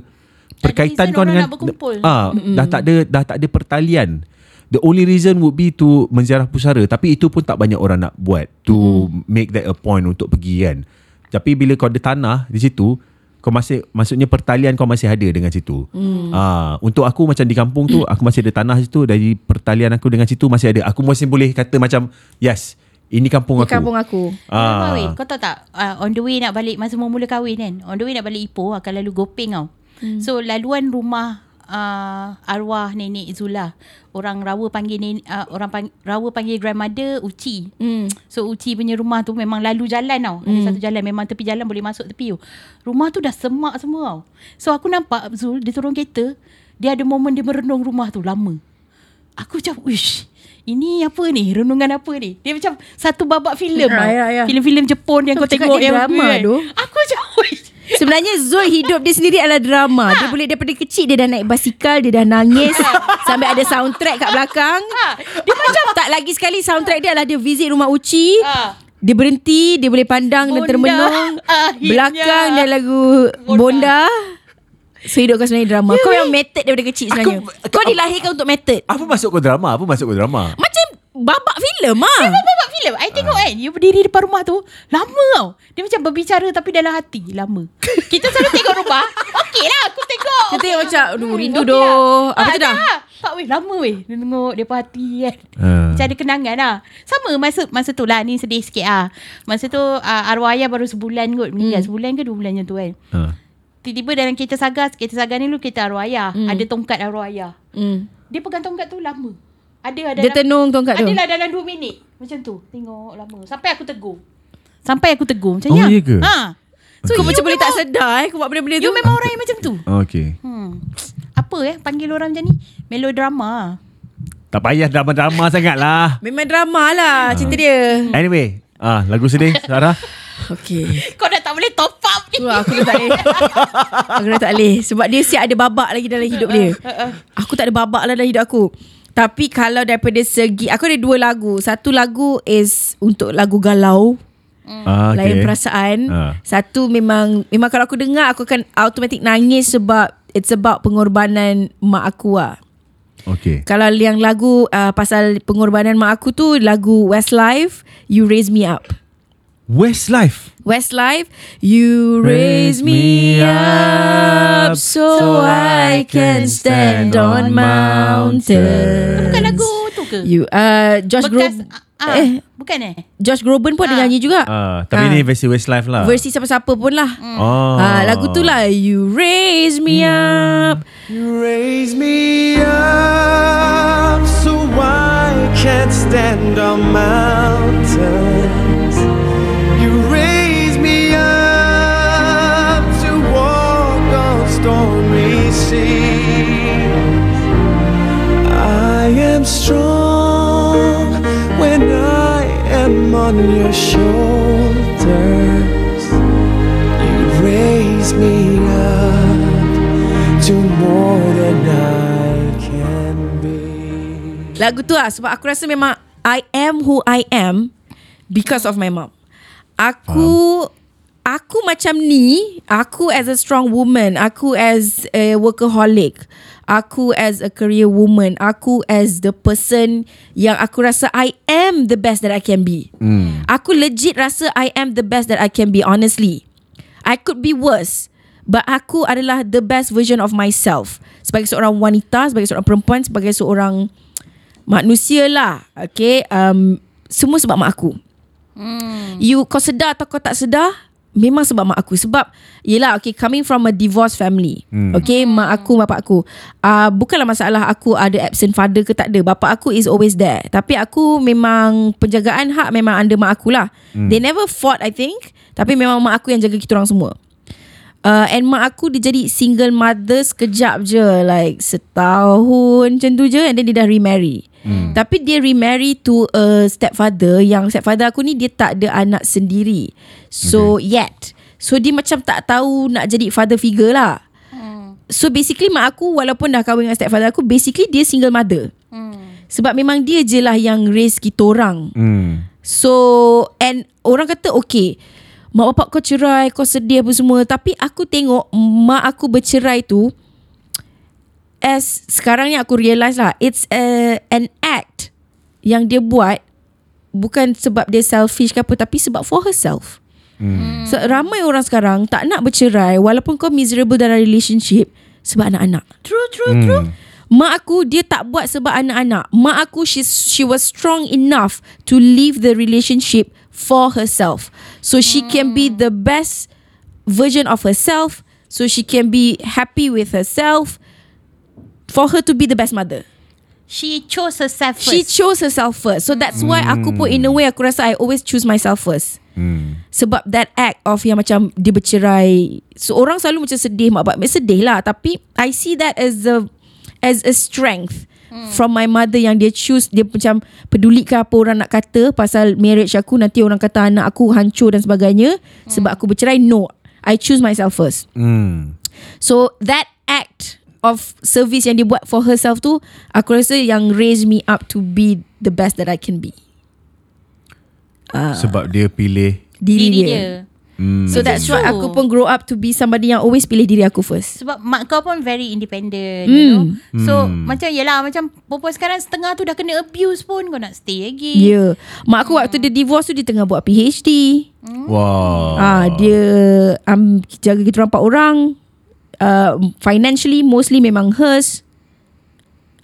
perkaitan kau dengan ah mm dah tak ada dah tak ada pertalian. The only reason would be to menziarah pusara. Tapi itu pun tak banyak orang nak buat to mm. make that a point untuk pergi kan? Tapi bila kau ada tanah di situ kau masih maksudnya pertalian kau masih ada dengan situ. Hmm. Ah, untuk aku macam di kampung tu aku masih ada tanah situ dari pertalian aku dengan situ masih ada. Aku masih boleh kata macam yes, ini kampung Di aku. kampung aku Ah. Ah. kau tahu tak uh, On the way nak balik Masa mula kahwin kan On the way nak balik Ipoh Akan lalu Gopeng tau hmm. So laluan rumah uh, Arwah nenek Zula Orang Rawa panggil nenek, uh, Orang pang, Rawa panggil grandmother Uci hmm. So Uci punya rumah tu Memang lalu jalan tau Ada Hmm. satu jalan Memang tepi jalan Boleh masuk tepi tu Rumah tu dah semak semua tau So aku nampak Zul Dia turun kereta Dia ada momen dia merenung rumah tu Lama Aku macam Wish Ini apa ni Renungan apa ni Dia macam Satu babak filem Ah, tau. ya, ya. Filem-filem Jepun Yang Kau kau tengok yang drama kan. tu. Aku macam Sebenarnya Zul hidup dia sendiri adalah drama Dia boleh daripada kecil Dia dah naik basikal Dia dah nangis Sampai ada soundtrack kat belakang Dia macam Tak lagi sekali soundtrack dia adalah Dia visit rumah Uci Ah. Dia berhenti Dia boleh pandang dan Bonda. termenung Akhirnya. Belakang dia lagu Bonda. Bonda, So hidup kau sebenarnya drama Kau yang method daripada kecil sebenarnya Aku- Kau aku- dilahirkan untuk method Apa masuk kau drama? Apa masuk kau drama? Macam babak filem ah. Babak filem. I tengok kan You berdiri depan rumah tu Lama tau. Dia macam berbicara Tapi dalam hati Lama. Kita selalu tengok rumah. Okey lah aku tengok. Kita tengok macam Aduh rindu Okey doh. lah. Apa Ah, tu dah. Tak weh lama weh. Dia tengok Dia hati kan. Ah. Macam ada kenangan lah. Sama masa masa tu lah Ni sedih sikit lah. Masa tu uh, Arwah ayah baru sebulan kot. Meninggal Hmm. Sebulan ke dua bulan macam tu kan. Ah. Tiba-tiba dalam kereta sagar Kereta sagar ni lu kereta arwah ayah. Hmm. Ada tongkat arwah ayah. Hmm. Dia pegang tongkat tu lama Ada ada Dia tenung tongkat tu. Adalah dalam 2 minit. Macam tu Tengok lama. Sampai aku tegur. Sampai aku tegur. Macam Oh, yang ya ke? ha. So kau you macam boleh tak sedar eh Kau buat benda-benda tu. You memang orang yang macam tu. Okay. hmm. Apa eh Panggil orang macam ni? Melodrama. Tak payah drama-drama sangat lah. Memang drama lah Cerita dia. Anyway, ah lagu sedih Sarah. Okay. Kau dah tak boleh top up ni. Lah, aku dah tak boleh. Aku dah tak boleh. Sebab dia siap ada babak lagi dalam hidup dia. Aku tak ada babak lah dalam hidup aku Tapi kalau daripada segi Aku ada dua lagu Satu lagu is Untuk lagu galau Ah, okay. Lain perasaan Ah. Satu memang Memang kalau aku dengar Aku akan automatic nangis Sebab It's about pengorbanan Mak aku lah Okay. Kalau yang lagu uh, Pasal pengorbanan mak aku tu Lagu Westlife You Raise Me Up Westlife. Westlife, you raise me up so I can stand on mountains. Bukan lagu tu ke You uh Josh Groban ah, eh Bukan eh Josh Groban pun ada Ah. nyanyi juga. Ah, tapi Ah. ni versi Westlife lah. Versi siapa-siapa pun lah. Oh. Ah, lagu tu lah You raise me up. You raise me up so I can't stand on mountains. On your shoulders. You raise me up to more than I can be. Lagu tu lah sebab aku rasa memang I am who I am because of my mom. Aku aku macam ni, aku as a strong woman, aku as a workaholic, aku as a career woman, aku as the person yang aku rasa I am the best that I can be. Hmm. Aku legit rasa I am the best that I can be honestly. I could be worse. But aku adalah the best version of myself. Sebagai seorang wanita, sebagai seorang perempuan, sebagai seorang manusia lah. Okay. Um, semua sebab mak aku. Hmm. You kau sedar atau kau tak sedar, memang sebab mak aku. Sebab, yelah okay, coming from a divorced family. Hmm. Okay, mak aku, bapak aku. Uh, bukanlah masalah aku ada absent father ke tak ada. Bapak aku is always there. Tapi aku memang, penjagaan hak memang under mak aku lah. Hmm. They never fought I think. Tapi memang mak aku yang jaga kita orang semua. Uh, and mak aku dia jadi single mother sekejap je like setahun macam tu je and then dia dah remarry. Hmm. Tapi dia remarry to a stepfather yang stepfather aku ni dia tak ada anak sendiri. So okay. yet. So dia macam tak tahu nak jadi father figure lah. Hmm. So basically mak aku walaupun dah kahwin dengan stepfather aku basically dia single mother. Hmm. Sebab memang dia je lah yang raise kita orang. Hmm. So And orang kata okay Mak bapak kau cerai Kau sedih apa semua. Tapi aku tengok Mak aku bercerai tu As Sekarang ni aku realise lah It's a, an act Yang dia buat Bukan sebab dia selfish ke apa Tapi sebab for herself. Hmm. so, Ramai orang sekarang Tak nak bercerai Walaupun kau miserable dalam relationship Sebab anak-anak. True true true. Mak aku dia tak buat sebab anak-anak. Mak aku she she was strong enough to leave the relationship for herself. So she can be the best version of herself. So she can be happy with herself. For her to be the best mother. She chose herself first She chose herself first. So that's why aku pun in a way aku rasa I always choose myself first. Hmm. Sebab that act of yang macam dia bercerai. So orang selalu macam sedih mak bapak. Sedih lah. Tapi I see that as a as a strength from my mother yang dia choose dia macam peduli ke apa orang nak kata pasal marriage aku nanti orang kata anak aku hancur dan sebagainya. Sebab aku bercerai no. I choose myself first. Hmm. so that act of service yang dia buat for herself tu aku rasa yang raise me up to be the best that I can be. Sebab dia pilih diri, Diri dia. dia Hmm. So that's why aku pun grow up to be somebody yang always pilih diri aku first. Sebab mak kau pun very independent Hmm. you know. So Hmm. macam yelah macam perempuan sekarang setengah tu dah kena abuse pun kau nak stay lagi. Ya. Yeah. Mak aku waktu dia divorce tu dia tengah buat PhD. Wow. Ah dia um, jaga kita orang empat orang. Uh, financially mostly memang hers.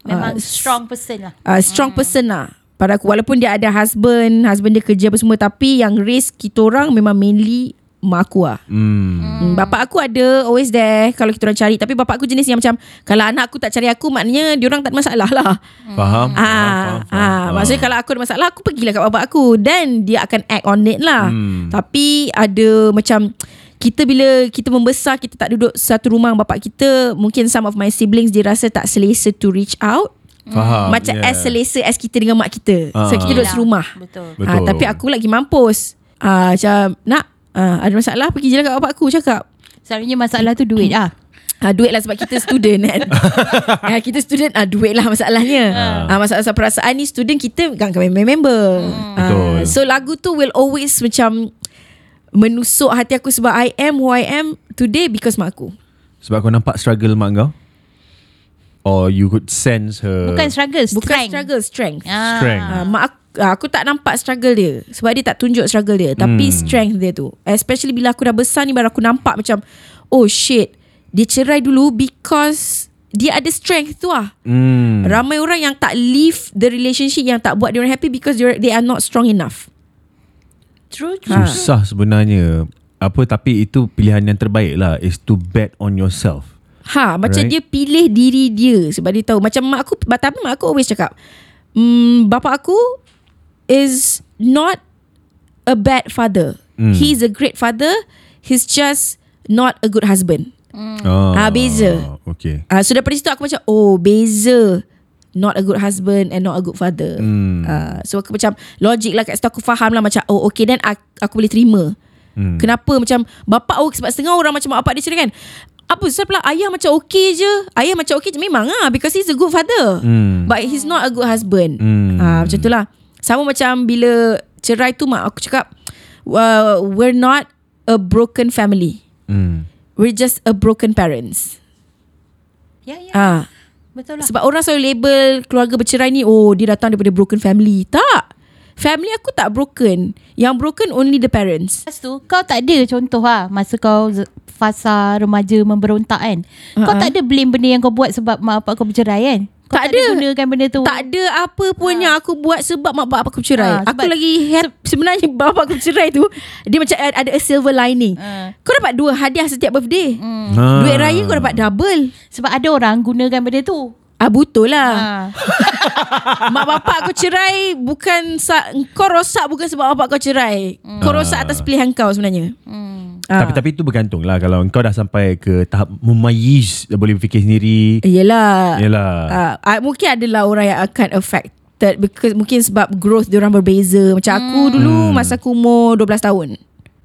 Memang Ah, strong person lah. uh, strong person lah pada aku walaupun dia ada husband husband dia kerja apa semua tapi yang raise kita orang memang mainly mak aku lah Hmm. hmm. bapak aku ada always there kalau kita orang cari tapi bapak aku jenis yang macam kalau anak aku tak cari aku maknanya dia orang tak ada masalah lah Faham? ah, faham, ah, maksudnya kalau aku ada masalah aku pergilah kat bapak aku dan dia akan act on it lah Hmm. tapi ada macam kita bila kita membesar kita tak duduk satu rumah dengan bapak kita mungkin some of my siblings dia rasa tak selesa to reach out Faham. macam yeah. as selesa as kita dengan mak kita. Ah. So kita duduk Yelah, serumah. Betul. Betul. Ha, tapi aku lagi mampus. Ha, macam nak ha, ada masalah pergi je lah kat bapak aku cakap. Selalunya masalah tu duit lah. Ha, duit lah sebab kita student kan. ha, kita student ah duit lah masalahnya. Ha, masalah perasaan ni student kita kan member. Ha, Betul. so lagu tu will always macam menusuk hati aku sebab I am who I am today because mak aku. Sebab kau nampak struggle mak kau? Or you could sense her Bukan struggle, Bukan strength. struggle, strength. Ah. strength. Ha, mak aku, aku tak nampak struggle dia sebab dia tak tunjuk struggle dia tapi Hmm. strength dia tu especially bila aku dah besar ni baru aku nampak macam oh shit dia cerai dulu because dia ada strength tu lah Hmm. ramai orang yang tak leave the relationship yang tak buat dia orang happy because they are not strong enough True, true. Ha. Susah sebenarnya. Apa tapi itu pilihan yang terbaik lah is to bet on yourself. Ha, macam Right. dia pilih diri dia sebab dia tahu macam mak aku tapi mak aku always cakap, mm, bapa aku is not a bad father. Hmm. He's a great father. He's just not a good husband. Oh. Ah, beza. Okay. Ah, so daripada situ aku macam oh beza. Not a good husband and not a good father. Hmm. Ah, so aku macam logik lah kat situ aku faham lah macam oh okay then aku, aku boleh terima. Hmm. Kenapa macam bapak oh sebab setengah orang macam bapak dia cerai kan. Apa sebab pula ayah macam okay je. Ayah macam okay je memang ah because he's a good father. Hmm. But he's not a good husband. Hmm. Ah macam tu lah. Sama macam bila cerai tu mak aku cakap uh, we're not a broken family. Hmm. We're just a broken parents. Ya, ya. Ah Betul lah. sebab orang selalu label keluarga bercerai ni oh dia datang daripada broken family. Tak. Family aku tak broken. Yang broken only the parents. Lepas tu kau tak ada contoh lah Masa kau fasa remaja memberontak kan Kau Ha-ha. tak ada blame benda yang kau buat Sebab mak bapak kau bercerai kan Kau Tak tak, ada gunakan benda tu Tak ada apa pun yang aku buat sebab mak bapak aku bercerai. Ha, aku lagi sebenarnya bapak aku bercerai tu dia macam ada a silver lining. Ha. Kau dapat dua hadiah setiap birthday. Hmm. Ha. Duit raya kau dapat double. Sebab ada orang gunakan benda tu Ah betul lah. ha. Mak bapak kau cerai bukan sa- kau rosak bukan sebab bapak kau cerai. Kau rosak atas pilihan kau sebenarnya. hmm. Ah. Tapi tapi itu bergantung lah kalau kau dah sampai ke tahap memayiz dah boleh fikir sendiri. Yelah. Yalah. Uh, uh, mungkin adalah orang yang akan affected because mungkin sebab growth dia orang berbeza. Macam aku dulu masa aku umur 12 tahun,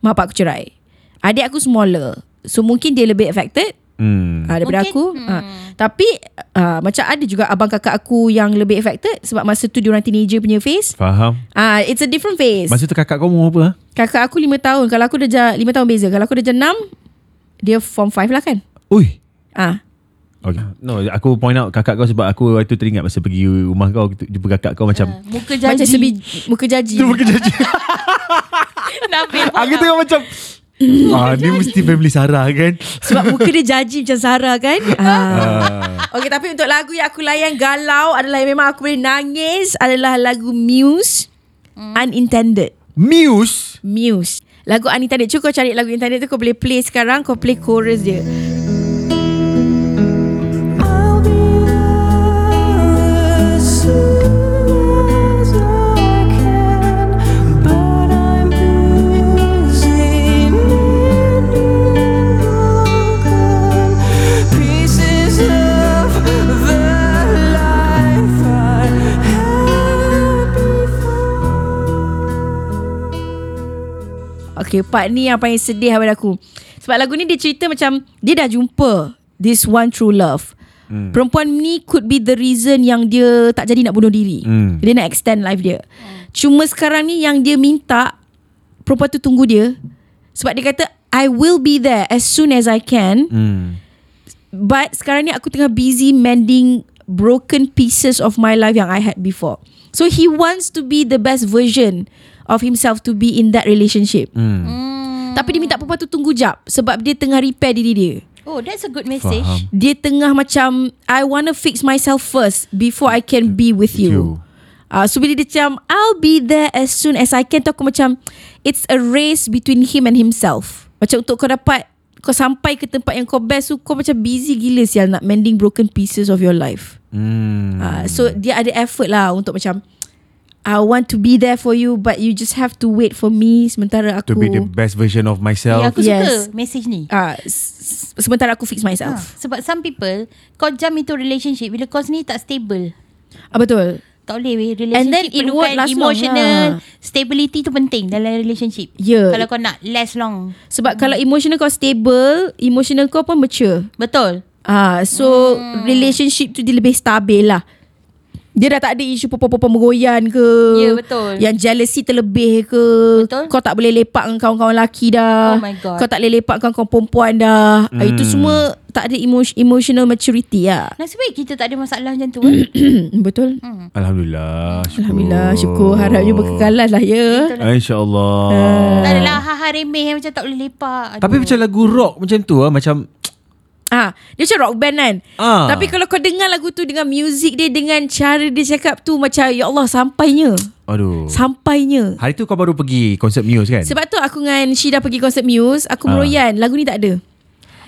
mak bapak aku cerai. Adik aku smaller. So mungkin dia lebih affected Hmm. uh, daripada Mungkin, aku. Uh, tapi uh, macam ada juga abang kakak aku yang lebih affected sebab masa tu dia orang teenager punya phase. Faham? Ah, uh, it's a different phase. Masa tu kakak kau umur apa? ah? Kakak aku 5 tahun. Kalau aku dah ja- 5 tahun beza. Kalau aku dah jam 6, dia form 5 lah kan. Ui. Ah. Okay. No, aku point out kakak kau sebab aku waktu tu teringat masa pergi rumah kau jumpa kakak kau macam Muka Macam janji sebi, muka jaji. tu muka janji. Nabil aku tengok macam ah ni mesti family Sarah kan. Sebab muka dia jaji macam Sarah kan ah. Ah. Okay tapi untuk lagu yang aku layan galau Adalah yang memang aku boleh nangis Adalah lagu Muse Unintended Muse. Muse Lagu Unintended Cuba kau cari lagu Unintended tu Kau boleh play sekarang Kau play chorus dia Okay part ni yang paling sedih pada aku Sebab lagu ni dia cerita macam Dia dah jumpa This one true love hmm. Perempuan ni could be the reason Yang dia tak jadi nak bunuh diri Hmm. Dia nak extend life dia Cuma sekarang ni yang dia minta Perempuan tu tunggu dia Sebab dia kata I will be there as soon as I can. Hmm. But sekarang ni aku tengah busy mending broken pieces of my life yang I had before. So he wants to be the best version of himself to be in that relationship. Hmm. Tapi dia minta perempuan tu tunggu jap sebab dia tengah repair diri dia. Oh, that's a good message. Faham. Dia tengah macam I wanna fix myself first before I can be with you. You. Uh, so bila dia macam I'll be there as soon as I can tu aku macam It's a race between him and himself Macam untuk kau dapat Kau sampai ke tempat yang kau best tu Kau macam busy gila sial Nak mending broken pieces of your life Hmm. uh, So dia ada effort lah Untuk macam I want to be there for you But you just have to wait for me Sementara To aku be the best version of Ya, myself. aku Yes. suka message ni. uh, s- Sementara aku fix Ha, myself sebab some people kau jump into relationship bila kau sendiri tak stable. ah, Betul Tak boleh weh And then Relationship it won't last long, emotional ha. Stability tu penting Dalam relationship Ya. Kalau kau nak last long Sebab kalau emotional kau stable Emotional kau pun mature Betul Ah, so hmm. relationship tu dia lebih stabil lah. Dia dah tak ada isu perempuan-perempuan meroyan ke Ya, betul. Yang jealousy terlebih ke Betul. Kau tak boleh lepak dengan kawan-kawan lelaki dah Oh my God. Kau tak boleh lepak dengan kawan perempuan dah hmm. Itu semua tak ada emo- emotional maturity lah Nasib baik kita tak ada masalah macam tu eh? Betul Alhamdulillah. Syukur. Alhamdulillah syukur Harapnya berkekalan lah ya InsyaAllah. Tak adalah ha-ha remeh macam tak boleh lepak Aduh. Tapi macam lagu rock macam tu ah macam Ah, dia macam rock band kan. Ah. Tapi kalau kau dengar lagu tu dengan muzik dia dengan cara dia cakap tu macam ya Allah sampainya. aduh. Sampainya. Hari tu kau baru pergi konsert Muse kan? Sebab tu aku dengan Syida pergi konsert Muse, aku Ah. meroyan. Lagu ni tak ada.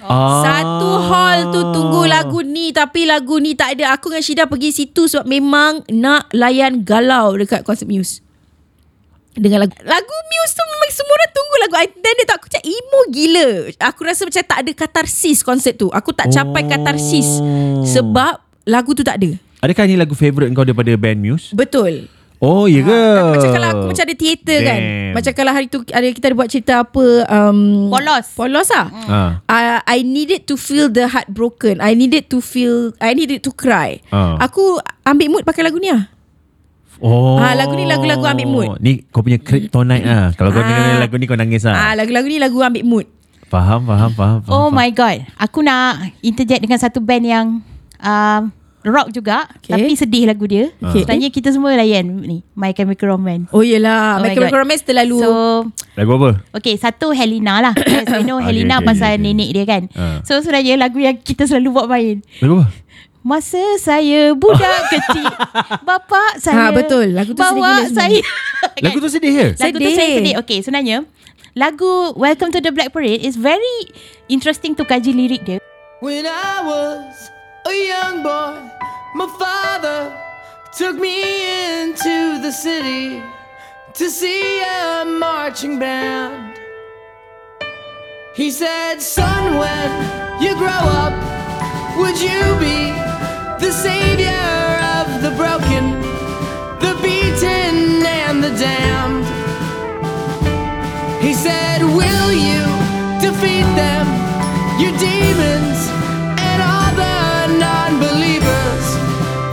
ah. Satu hall tu tunggu lagu ni tapi lagu ni tak ada. Aku dengan Syida pergi situ sebab memang nak layan galau dekat konsert Muse. Dengan lagu Lagu Muse tu memang semua orang tunggu lagu I Dan dia tu aku macam emo gila Aku rasa macam tak ada katarsis konsert tu Aku tak capai Oh. katarsis Sebab lagu tu tak ada Adakah ni lagu favourite kau daripada band Muse? Betul Oh, ya ke? Tapi macam kalau aku macam ada teater kan. Macam kalau hari tu ada kita ada buat cerita apa um, Polos. Polos lah Ah. uh, I needed to feel the heart broken I needed to feel I needed to cry Ah. Aku ambil mood pakai lagu ni lah Oh. Ah, lagu ni lagu-lagu ambil mood. Ni kau punya kryptonite lah. Kalau kau Ah. dengar lagu ni kau nangis ah. lah. Lagu-lagu ni lagu ambil mood Faham, faham, faham. faham Oh faham. my god Aku nak interject dengan satu band yang um, Rock juga Okay. Tapi sedih lagu dia Okay. Sebenarnya kita semua layan ni My Chemical Romance Oh yelah Oh my Chemical God. Romance terlalu So Lagu apa? Okay satu Helena lah we know Okay, Helena okay, pasal okay. nenek dia kan Ah. So sebenarnya lagu yang kita selalu buat main Lagu apa? Masa saya budak kecil Bapa saya Ha, betul. Lagu tu sedih Bawa semua. saya Lagu tu sedih ke? Lagu tu Sedih. saya sedih Okay sebenarnya Lagu Welcome to the Black Parade Is very interesting to kaji lirik dia When I was a young boy, my father took me into the city to see a marching band. He said, Son, when you grow up, would you be the savior of the broken, the beaten, and the damned? He said, Will you defeat them, your demons, and all the non believers,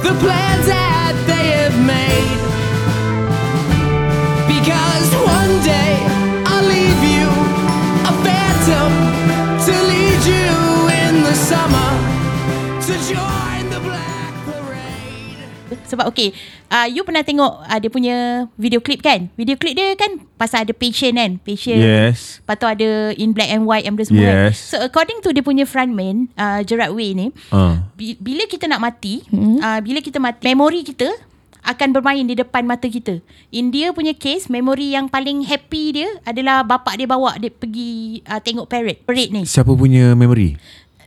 the plans that they have made? Because one day I'll leave you a phantom to lead you in the summer to Parade. Sebab okay uh, You pernah tengok uh, Dia punya video clip kan Video clip dia kan Pasal ada patient kan Patient Yes. Lepas tu ada In black and white Yang benda semua kan Yes. So according to dia punya frontman uh, Gerard Way ni bi- Bila kita nak mati hmm. uh, Bila kita mati Memori kita akan bermain di depan mata kita. In dia punya case, memori yang paling happy dia adalah bapak dia bawa dia pergi uh, tengok parade. Parade ni. Siapa punya memory?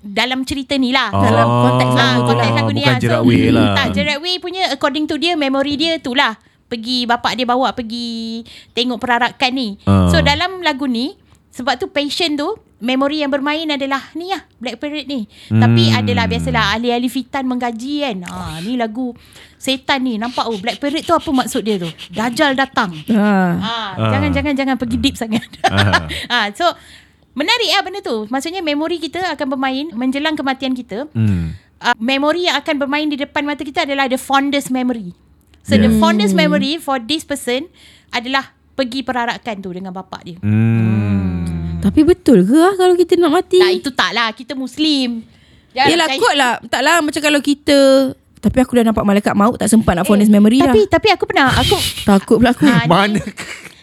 Dalam cerita ni lah. Ah, dalam konteks ah, lagu tu konteks bukan lagu ni Gerard lah. Way lah. Tak, Gerard Way punya according to dia, memori dia tu lah. Pergi, bapak dia bawa pergi tengok perarakan ni. Ah. So dalam lagu ni, sebab tu passion tu, memori yang bermain adalah ni lah, Black Parade ni. Hmm. Tapi adalah biasalah ahli-ahli fitan menggaji kan. Ah, ni lagu setan ni. Nampak oh Black Parade tu apa maksud dia tu? Dajjal datang. ha. Ah, Ah. jangan jangan jangan pergi deep sangat. Ah. ah, so menarik lah benda tu. Maksudnya memori kita akan bermain menjelang kematian kita. Hmm. Uh, memori yang akan bermain di depan mata kita adalah the fondest memory. So the Yeah. fondest memory for this person adalah pergi perarakan tu dengan bapak dia. Hmm. Tapi betul ke lah kalau kita nak mati? Tak itu tak lah Kita Muslim Jangan Yelah kot lah Tak lah macam kalau kita Tapi aku dah nampak malaikat maut Tak sempat nak fondness memory Eh, tapi, dah Tapi aku pernah Aku Takut pula aku ni- Mana?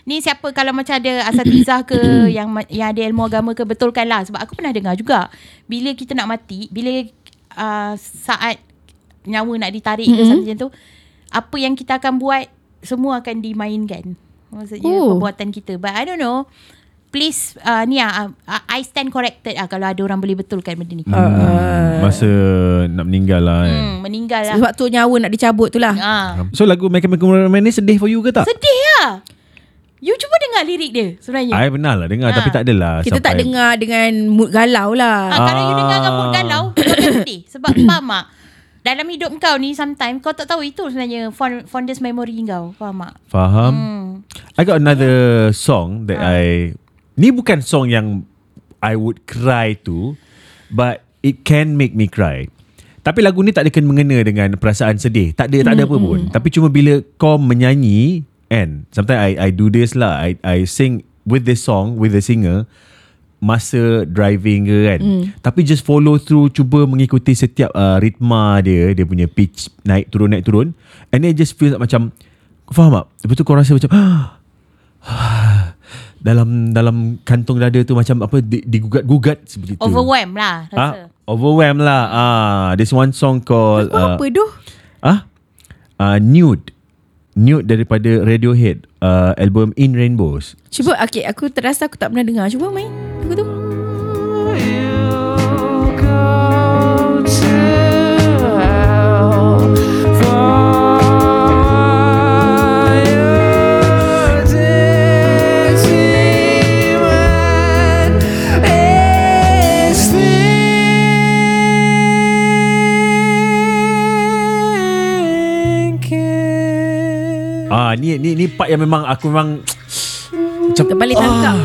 Ni siapa kalau macam ada asatizah ke yang ma- yang ada ilmu agama ke betulkan lah sebab aku pernah dengar juga bila kita nak mati bila uh, saat nyawa nak ditarik mm-hmm. ke something macam tu apa yang kita akan buat semua akan dimainkan maksudnya Oh. oh. perbuatan kita but I don't know please uh, ni ah uh, I stand corrected ah kalau ada orang boleh betulkan benda ni Hmm, masa nak meninggal lah kan. hmm, meninggal lah Sebab tu nyawa nak dicabut tu lah ah So lagu Chemical Romance ni sedih for you ke tak? sedih lah you cuba dengar lirik dia sebenarnya I pernah lah dengar Ah. tapi tak adalah Kita tak sampai- dengar dengan mood galau lah Ha, kalau you Ah. dengar dengan mood galau, kau sedih. Sebab faham tak? Dalam hidup kau ni sometimes kau tak tahu itu sebenarnya fond, fondest memory kau. Faham tak? Faham? Hmm. I got another song that I Ni bukan song yang I would cry to But it can make me cry Tapi lagu ni tak ada kena mengena dengan perasaan sedih Tak ada tak ada apa pun Tapi cuma bila kau menyanyi And sometimes I I do this lah I I sing with this song With the singer Masa driving ke kan Tapi just follow through Cuba mengikuti setiap uh, ritma dia Dia punya pitch Naik turun naik turun And then just like macam Kau faham tak? Lepas tu kau rasa macam dalam dalam kantung dada tu macam apa di- digugat-gugat seperti tu. Overwhelm lah rasa. Ah, overwhelm lah. Ah, there's one song called uh, apa tu ah, uh, Nude. Nude daripada Radiohead. Uh, album In Rainbows. Cuba okay, Aku terasa aku tak pernah dengar Cuba main ni part yang memang aku memang macam boleh tangkap.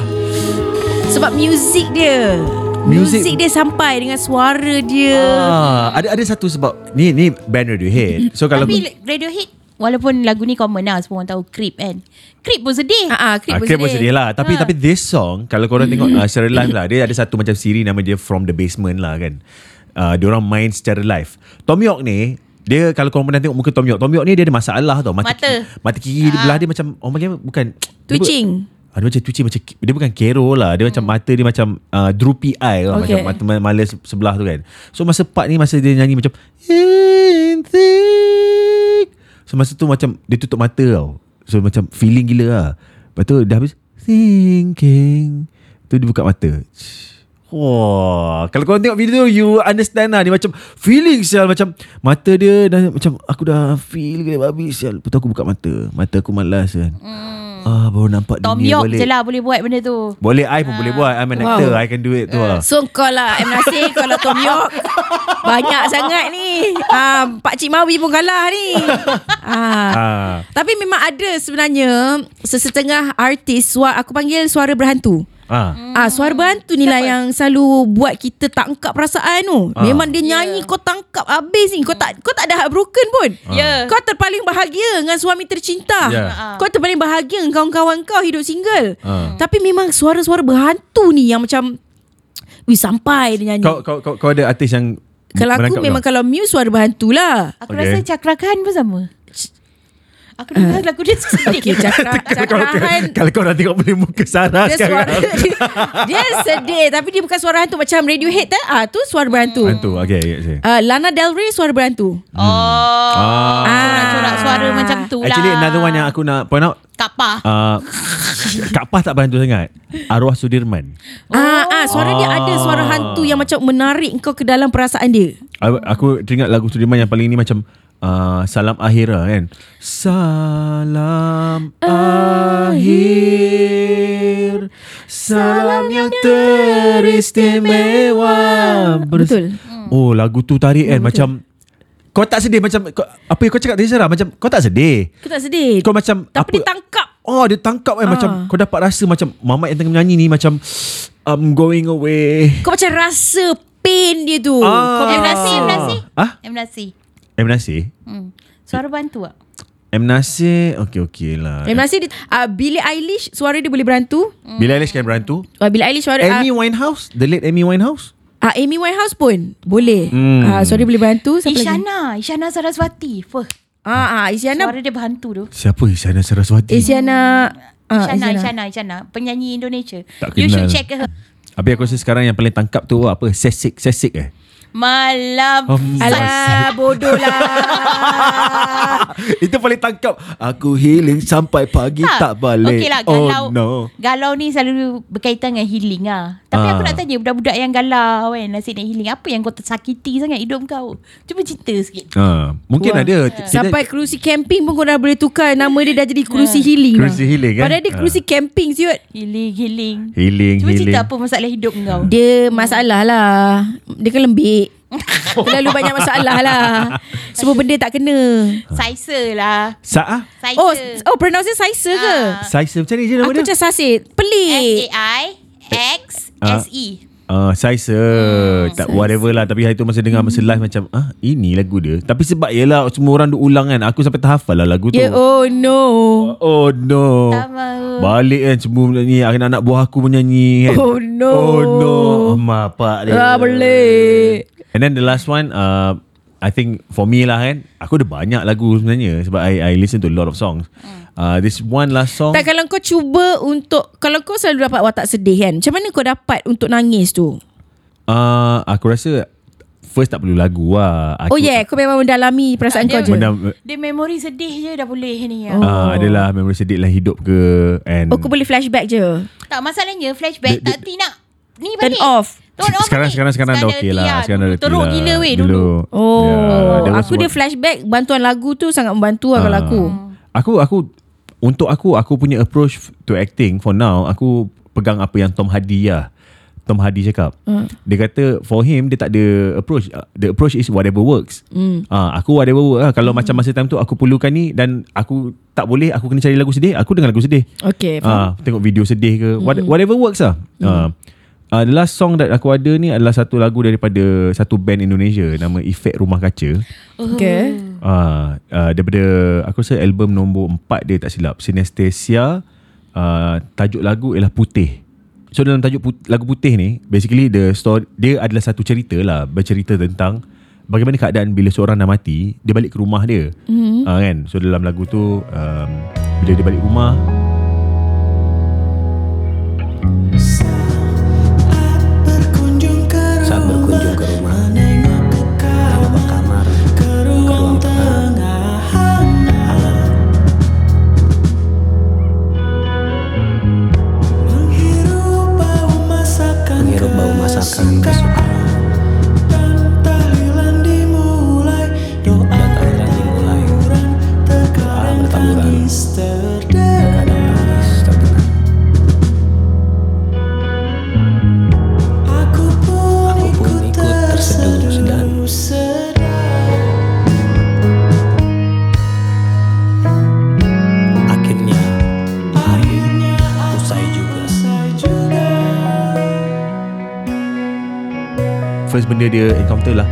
Sebab muzik dia. Music- Muzik dia sampai Dengan suara dia. Ah, ada ada satu sebab ni ni band Radiohead. So kalau Tapi Radiohead walaupun lagu ni common lah semua orang tahu Creep kan. Creep pun sedih. Ah, ah, Creep Ah, pun Creep pun sedih. sedih lah. Tapi tapi this song Kalau korang tengok uh, Secara live lah Dia ada satu macam siri Nama dia From the Basement lah kan. Uh, Dia orang main secara live. Tom York ni dia kalau korang pernah tengok muka Tom York Tom York ni dia ada masalah tau Mata Mata. Kiri, mata kiri dia belah dia macam Orang panggil apa? bukan Twitching Ah, dia macam twitching macam dia bukan kero lah. Dia macam mata dia macam uh, droopy eye lah. Okay. Macam mata ma- malas sebelah tu kan. So masa part ni masa dia nyanyi macam. So masa tu macam dia tutup mata tau. So macam feeling gila lah. Lepas tu dah habis thinking. Tu dia buka mata. Wah, kalau kau tengok video tu you understand lah dia macam feeling sial macam mata dia dah macam aku dah feel gila babi sial. Lepas tu aku buka mata. Mata aku malas kan. Ah baru nampak Tom dunia York balik. je lah boleh buat benda tu. Boleh I pun boleh buat I'm an Wow. actor I can do it tu lah So kau lah M. Nasir Kau lah Tom York Banyak sangat ni ah, Pak Cik Mawi pun kalah ni ah. ah. Tapi memang ada sebenarnya Sesetengah artis suara, Aku panggil suara berhantu Ah. Ah, suara berhantu ni lah yang selalu buat kita tangkap perasaan tu. Ah. Memang dia nyanyi kau tangkap habis ni. Kau tak kau tak ada heartbroken pun. Ya. Kau terpaling bahagia dengan suami tercinta. Ya. Kau terpaling bahagia dengan kawan-kawan kau hidup single. Ah. Tapi memang suara-suara berhantu ni yang macam Wih sampai dia nyanyi. Kau, kau, kau, kau ada artis yang kalau aku memang kau? kalau Muse suara berhantu lah. Aku Okay. rasa Cakra Khan pun sama. Aku dengar lagu dia sedih. Okay, cakra, kalau, kau, cakrahan. kalau kau nak tengok boleh muka Sarah Dia sekarang suara dia, dia sedih tapi dia bukan suara hantu macam Radiohead tak? Ah tu suara berhantu. Hantu Okay, okay, okay. Uh, Lana Del Rey suara berhantu. Oh. Ah. Corak-corak suara macam tu lah. Actually another one yang aku nak point out Kapah. uh, Kak Pah tak bantu sangat Arwah Sudirman Ah, ah suara dia ada suara hantu yang macam menarik kau ke dalam perasaan dia. Aku, aku teringat lagu Sudirman yang paling ni macam uh, Salam Akhir lah kan Salam Akhir Salam yang teristimewa Bers- Betul. Oh lagu tu tarik kan Macam Kau tak sedih macam kau, Apa yang kau cakap tadi Sarah Macam kau tak sedih Kau tak sedih. Kau macam tapi apa, dia tangkap. Oh dia tangkap kan Ah. Macam kau dapat rasa Macam Mamat yang tengah menyanyi ni Macam I'm going away Kau macam rasa pain dia tu. Ah. Kau M. macam Nasir, M. Nasir. Ah? M. Nasir. M. Nasir Hmm. Suara bantu tak? M. Nasir Okay okay lah M. Nasir dia, uh, Billie Eilish Suara dia boleh berantu Bila Eilish kan berantu uh, Billie Eilish suara Amy uh, Winehouse The late Amy Winehouse uh, Amy Winehouse pun Boleh Hmm. uh, Suara dia boleh berantu Siapa lagi? Isyana Isyana Saraswati Fuh, Ah, uh, Isyana Suara dia berhantu tu Siapa Isyana Saraswati Isyana uh, Isyana, Isyana, Isyana Penyanyi Indonesia Tak You kenal. should check her Habis aku rasa sekarang yang paling tangkap tu apa Sesik Sesik eh Malam Oh, Alah bodoh lah Itu paling tangkap. Aku healing sampai pagi tak, balik. Okay lah galau. Oh no. Galau ni selalu berkaitan dengan healing lah. Tapi Ah. aku nak tanya Budak-budak yang galau kan Nasib nak healing Apa yang kau tersakiti sangat hidup kau? Cuba cerita sikit. Ha, Mungkin Wah. ada kita, Sampai kerusi camping pun kau dah boleh tukar Nama dia dah jadi kerusi healing. Kerusi lah. healing, kan? Padahal dia kerusi camping siut. Healing Healing. Healing Cuba healing. cerita apa masalah hidup kau. Dia masalah lah. Dia kan lembik Terlalu banyak masalah lah. Semua benda tak kena. Saisa lah. Sa' Saisa Oh oh pronounce dia Saisa ke? Ah. Saisa macam ni je nama Aku dia? macam Sasid Pelik. S-A-I-X-S-E Uh, Saisa tak whatever lah. Tapi hari tu masa dengar masa live macam ah ini lagu dia. Tapi sebab yelah semua orang duk ulang kan aku sampai terhafal lah lagu tu. Yeah, oh no. Oh no. Tak mahu. Balik kan semua menyanyi anak-anak buah aku menyanyi kan. Oh no. Oh no. Mak pak dia. Ah boleh And then the last one uh, I think for me lah kan Aku ada banyak lagu sebenarnya Sebab I, I listen to a lot of songs. Uh, This one last song Tak kalau kau cuba untuk Kalau kau selalu dapat watak sedih kan Macam mana kau dapat untuk nangis tu? Uh, Aku rasa First tak perlu lagu lah. Aku, Oh yeah Kau memang mendalami perasaan Tak, kau dia- je. Benda, Dia memori sedih je dah boleh ni Oh. ya. uh, adalah memori sedih dalam hidup ke and Oh kau boleh flashback je? Tak masalahnya flashback Dia- tak ti ni Turn balik. off Turn off sekarang, balik. sekarang sekarang dah okey lah Sekarang dah reti Teruk lah. gila weh dulu. Oh Yeah, was Aku dia flashback Bantuan lagu tu Sangat membantu lah kalau Ah. aku Aku aku untuk aku aku punya approach to acting for now aku pegang apa yang Tom Hardy lah. Tom Hardy cakap. Hmm. Dia kata for him dia tak ada approach. Uh, The approach is whatever works. Hmm. Ah, aku whatever work lah. Kalau macam masa time tu aku perlukan ni dan aku tak boleh aku kena cari lagu sedih, aku dengar lagu sedih. Okay faham. Ah, tengok video sedih ke what, whatever works lah. Ah. Uh, the last song that aku ada ni adalah satu lagu daripada satu band Indonesia nama Efek Rumah Kaca. Okay Ah, uh, daripada aku rasa album nombor 4 dia tak silap. Synesthesia. Uh, tajuk lagu ialah Putih. So dalam tajuk put, lagu Putih ni basically the story dia adalah satu cerita lah bercerita tentang bagaimana keadaan bila seorang dah mati dia balik ke rumah dia. Mm-hmm. Uh, kan. So dalam lagu tu um, bila dia balik rumah benda dia encounter lah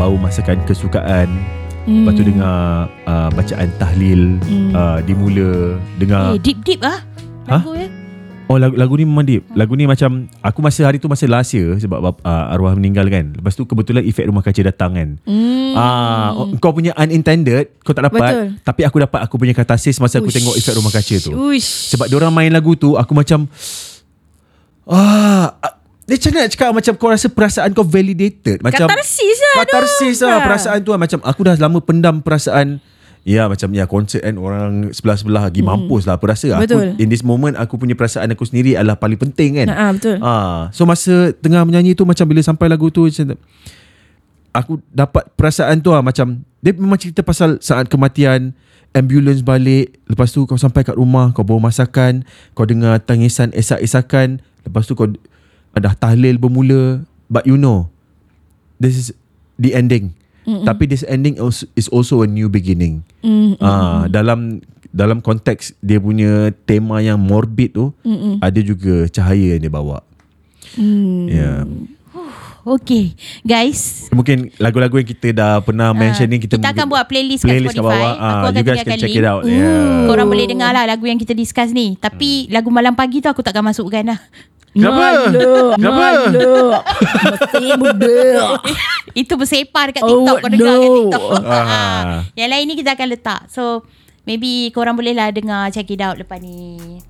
bau masakan kesukaan mm. lepas tu dengar uh, bacaan tahlil mm. uh, dimula dengar Eh, deep deep ah. Ha? Lagu ya. Oh lagu, lagu ni memang deep Lagu ni macam Aku masa hari tu Masa last year Sebab uh, arwah meninggal kan Lepas tu kebetulan Efek rumah kaca datang kan Hmm. Ah, oh, Kau punya unintended Kau tak dapat Betul. Tapi aku dapat Aku punya katasis Masa aku Uish. tengok Efek rumah kaca tu Uish. Sebab orang main lagu tu Aku macam ah, Dia macam nak cakap Macam kau rasa perasaan kau validated Macam Katarsis lah Katarsis lah Ha. Perasaan tu lah Macam aku dah lama pendam perasaan Ya macam ya konsert kan Orang sebelah-sebelah lagi mampus lah Aku rasa Hmm. Betul. aku In this moment Aku punya perasaan aku sendiri Adalah paling penting kan Ha, betul. Ah, So masa tengah menyanyi tu Macam bila sampai lagu tu macam, Aku dapat perasaan tu lah Macam Dia memang cerita pasal Saat kematian Ambulans balik Lepas tu kau sampai kat rumah Kau bawa masakan Kau dengar tangisan esak-esakan Lepas tu kau Dah tahlil bermula But you know This is the ending Mm-mm. Tapi this ending is also a new beginning Mm, Ah, Dalam dalam konteks dia punya tema yang morbid tu Mm-mm. ada juga cahaya yang dia bawa. Hmm. Ya. Okay Guys Mungkin lagu-lagu yang kita dah pernah mention ni kita Ah, kita akan buat playlist kat playlist kat Spotify. bawah. Aku Ah, akan you guys can check link. it out. Yeah. Korang boleh dengar lah Lagu yang kita discuss ni Tapi lagu malam pagi tu Aku takkan masukkan lah Kenapa? Kenapa? Masih muda. Itu bersepar dekat Oh, TikTok Kau dengar kat no. TikTok Ah. Yang lain ni kita akan letak So Maybe korang boleh lah dengar Check it out lepas ni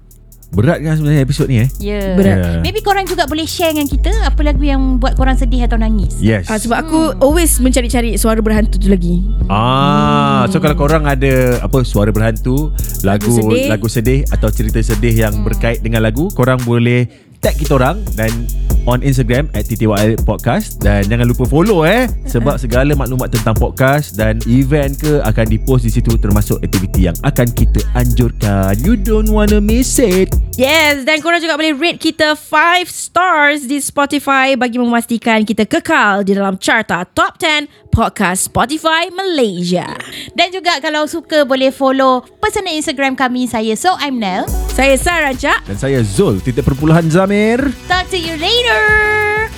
Berat kan sebenarnya episod ni eh? Ya yeah. Berat. Yeah. Maybe korang juga boleh share dengan kita Apa lagu yang buat korang sedih atau nangis Yes. Ah, sebab aku always mencari-cari suara berhantu tu lagi. Ah, so kalau korang ada apa suara berhantu, lagu Lagu sedih. lagu sedih atau cerita sedih yang berkait dengan lagu, korang boleh tag kita orang dan on Instagram at TTYL Podcast dan jangan lupa follow eh sebab segala maklumat tentang podcast dan event ke akan dipost di situ termasuk aktiviti yang akan kita anjurkan. You don't wanna miss it. Yes, dan korang juga boleh rate kita 5 stars di Spotify bagi memastikan kita kekal di dalam carta top 10 podcast Spotify Malaysia. Dan juga kalau suka Boleh follow Personal Instagram kami Saya So I'm Nel Saya Sarah Cak. Dan saya Zul, titik perpuluhan Zamir. Talk to you later.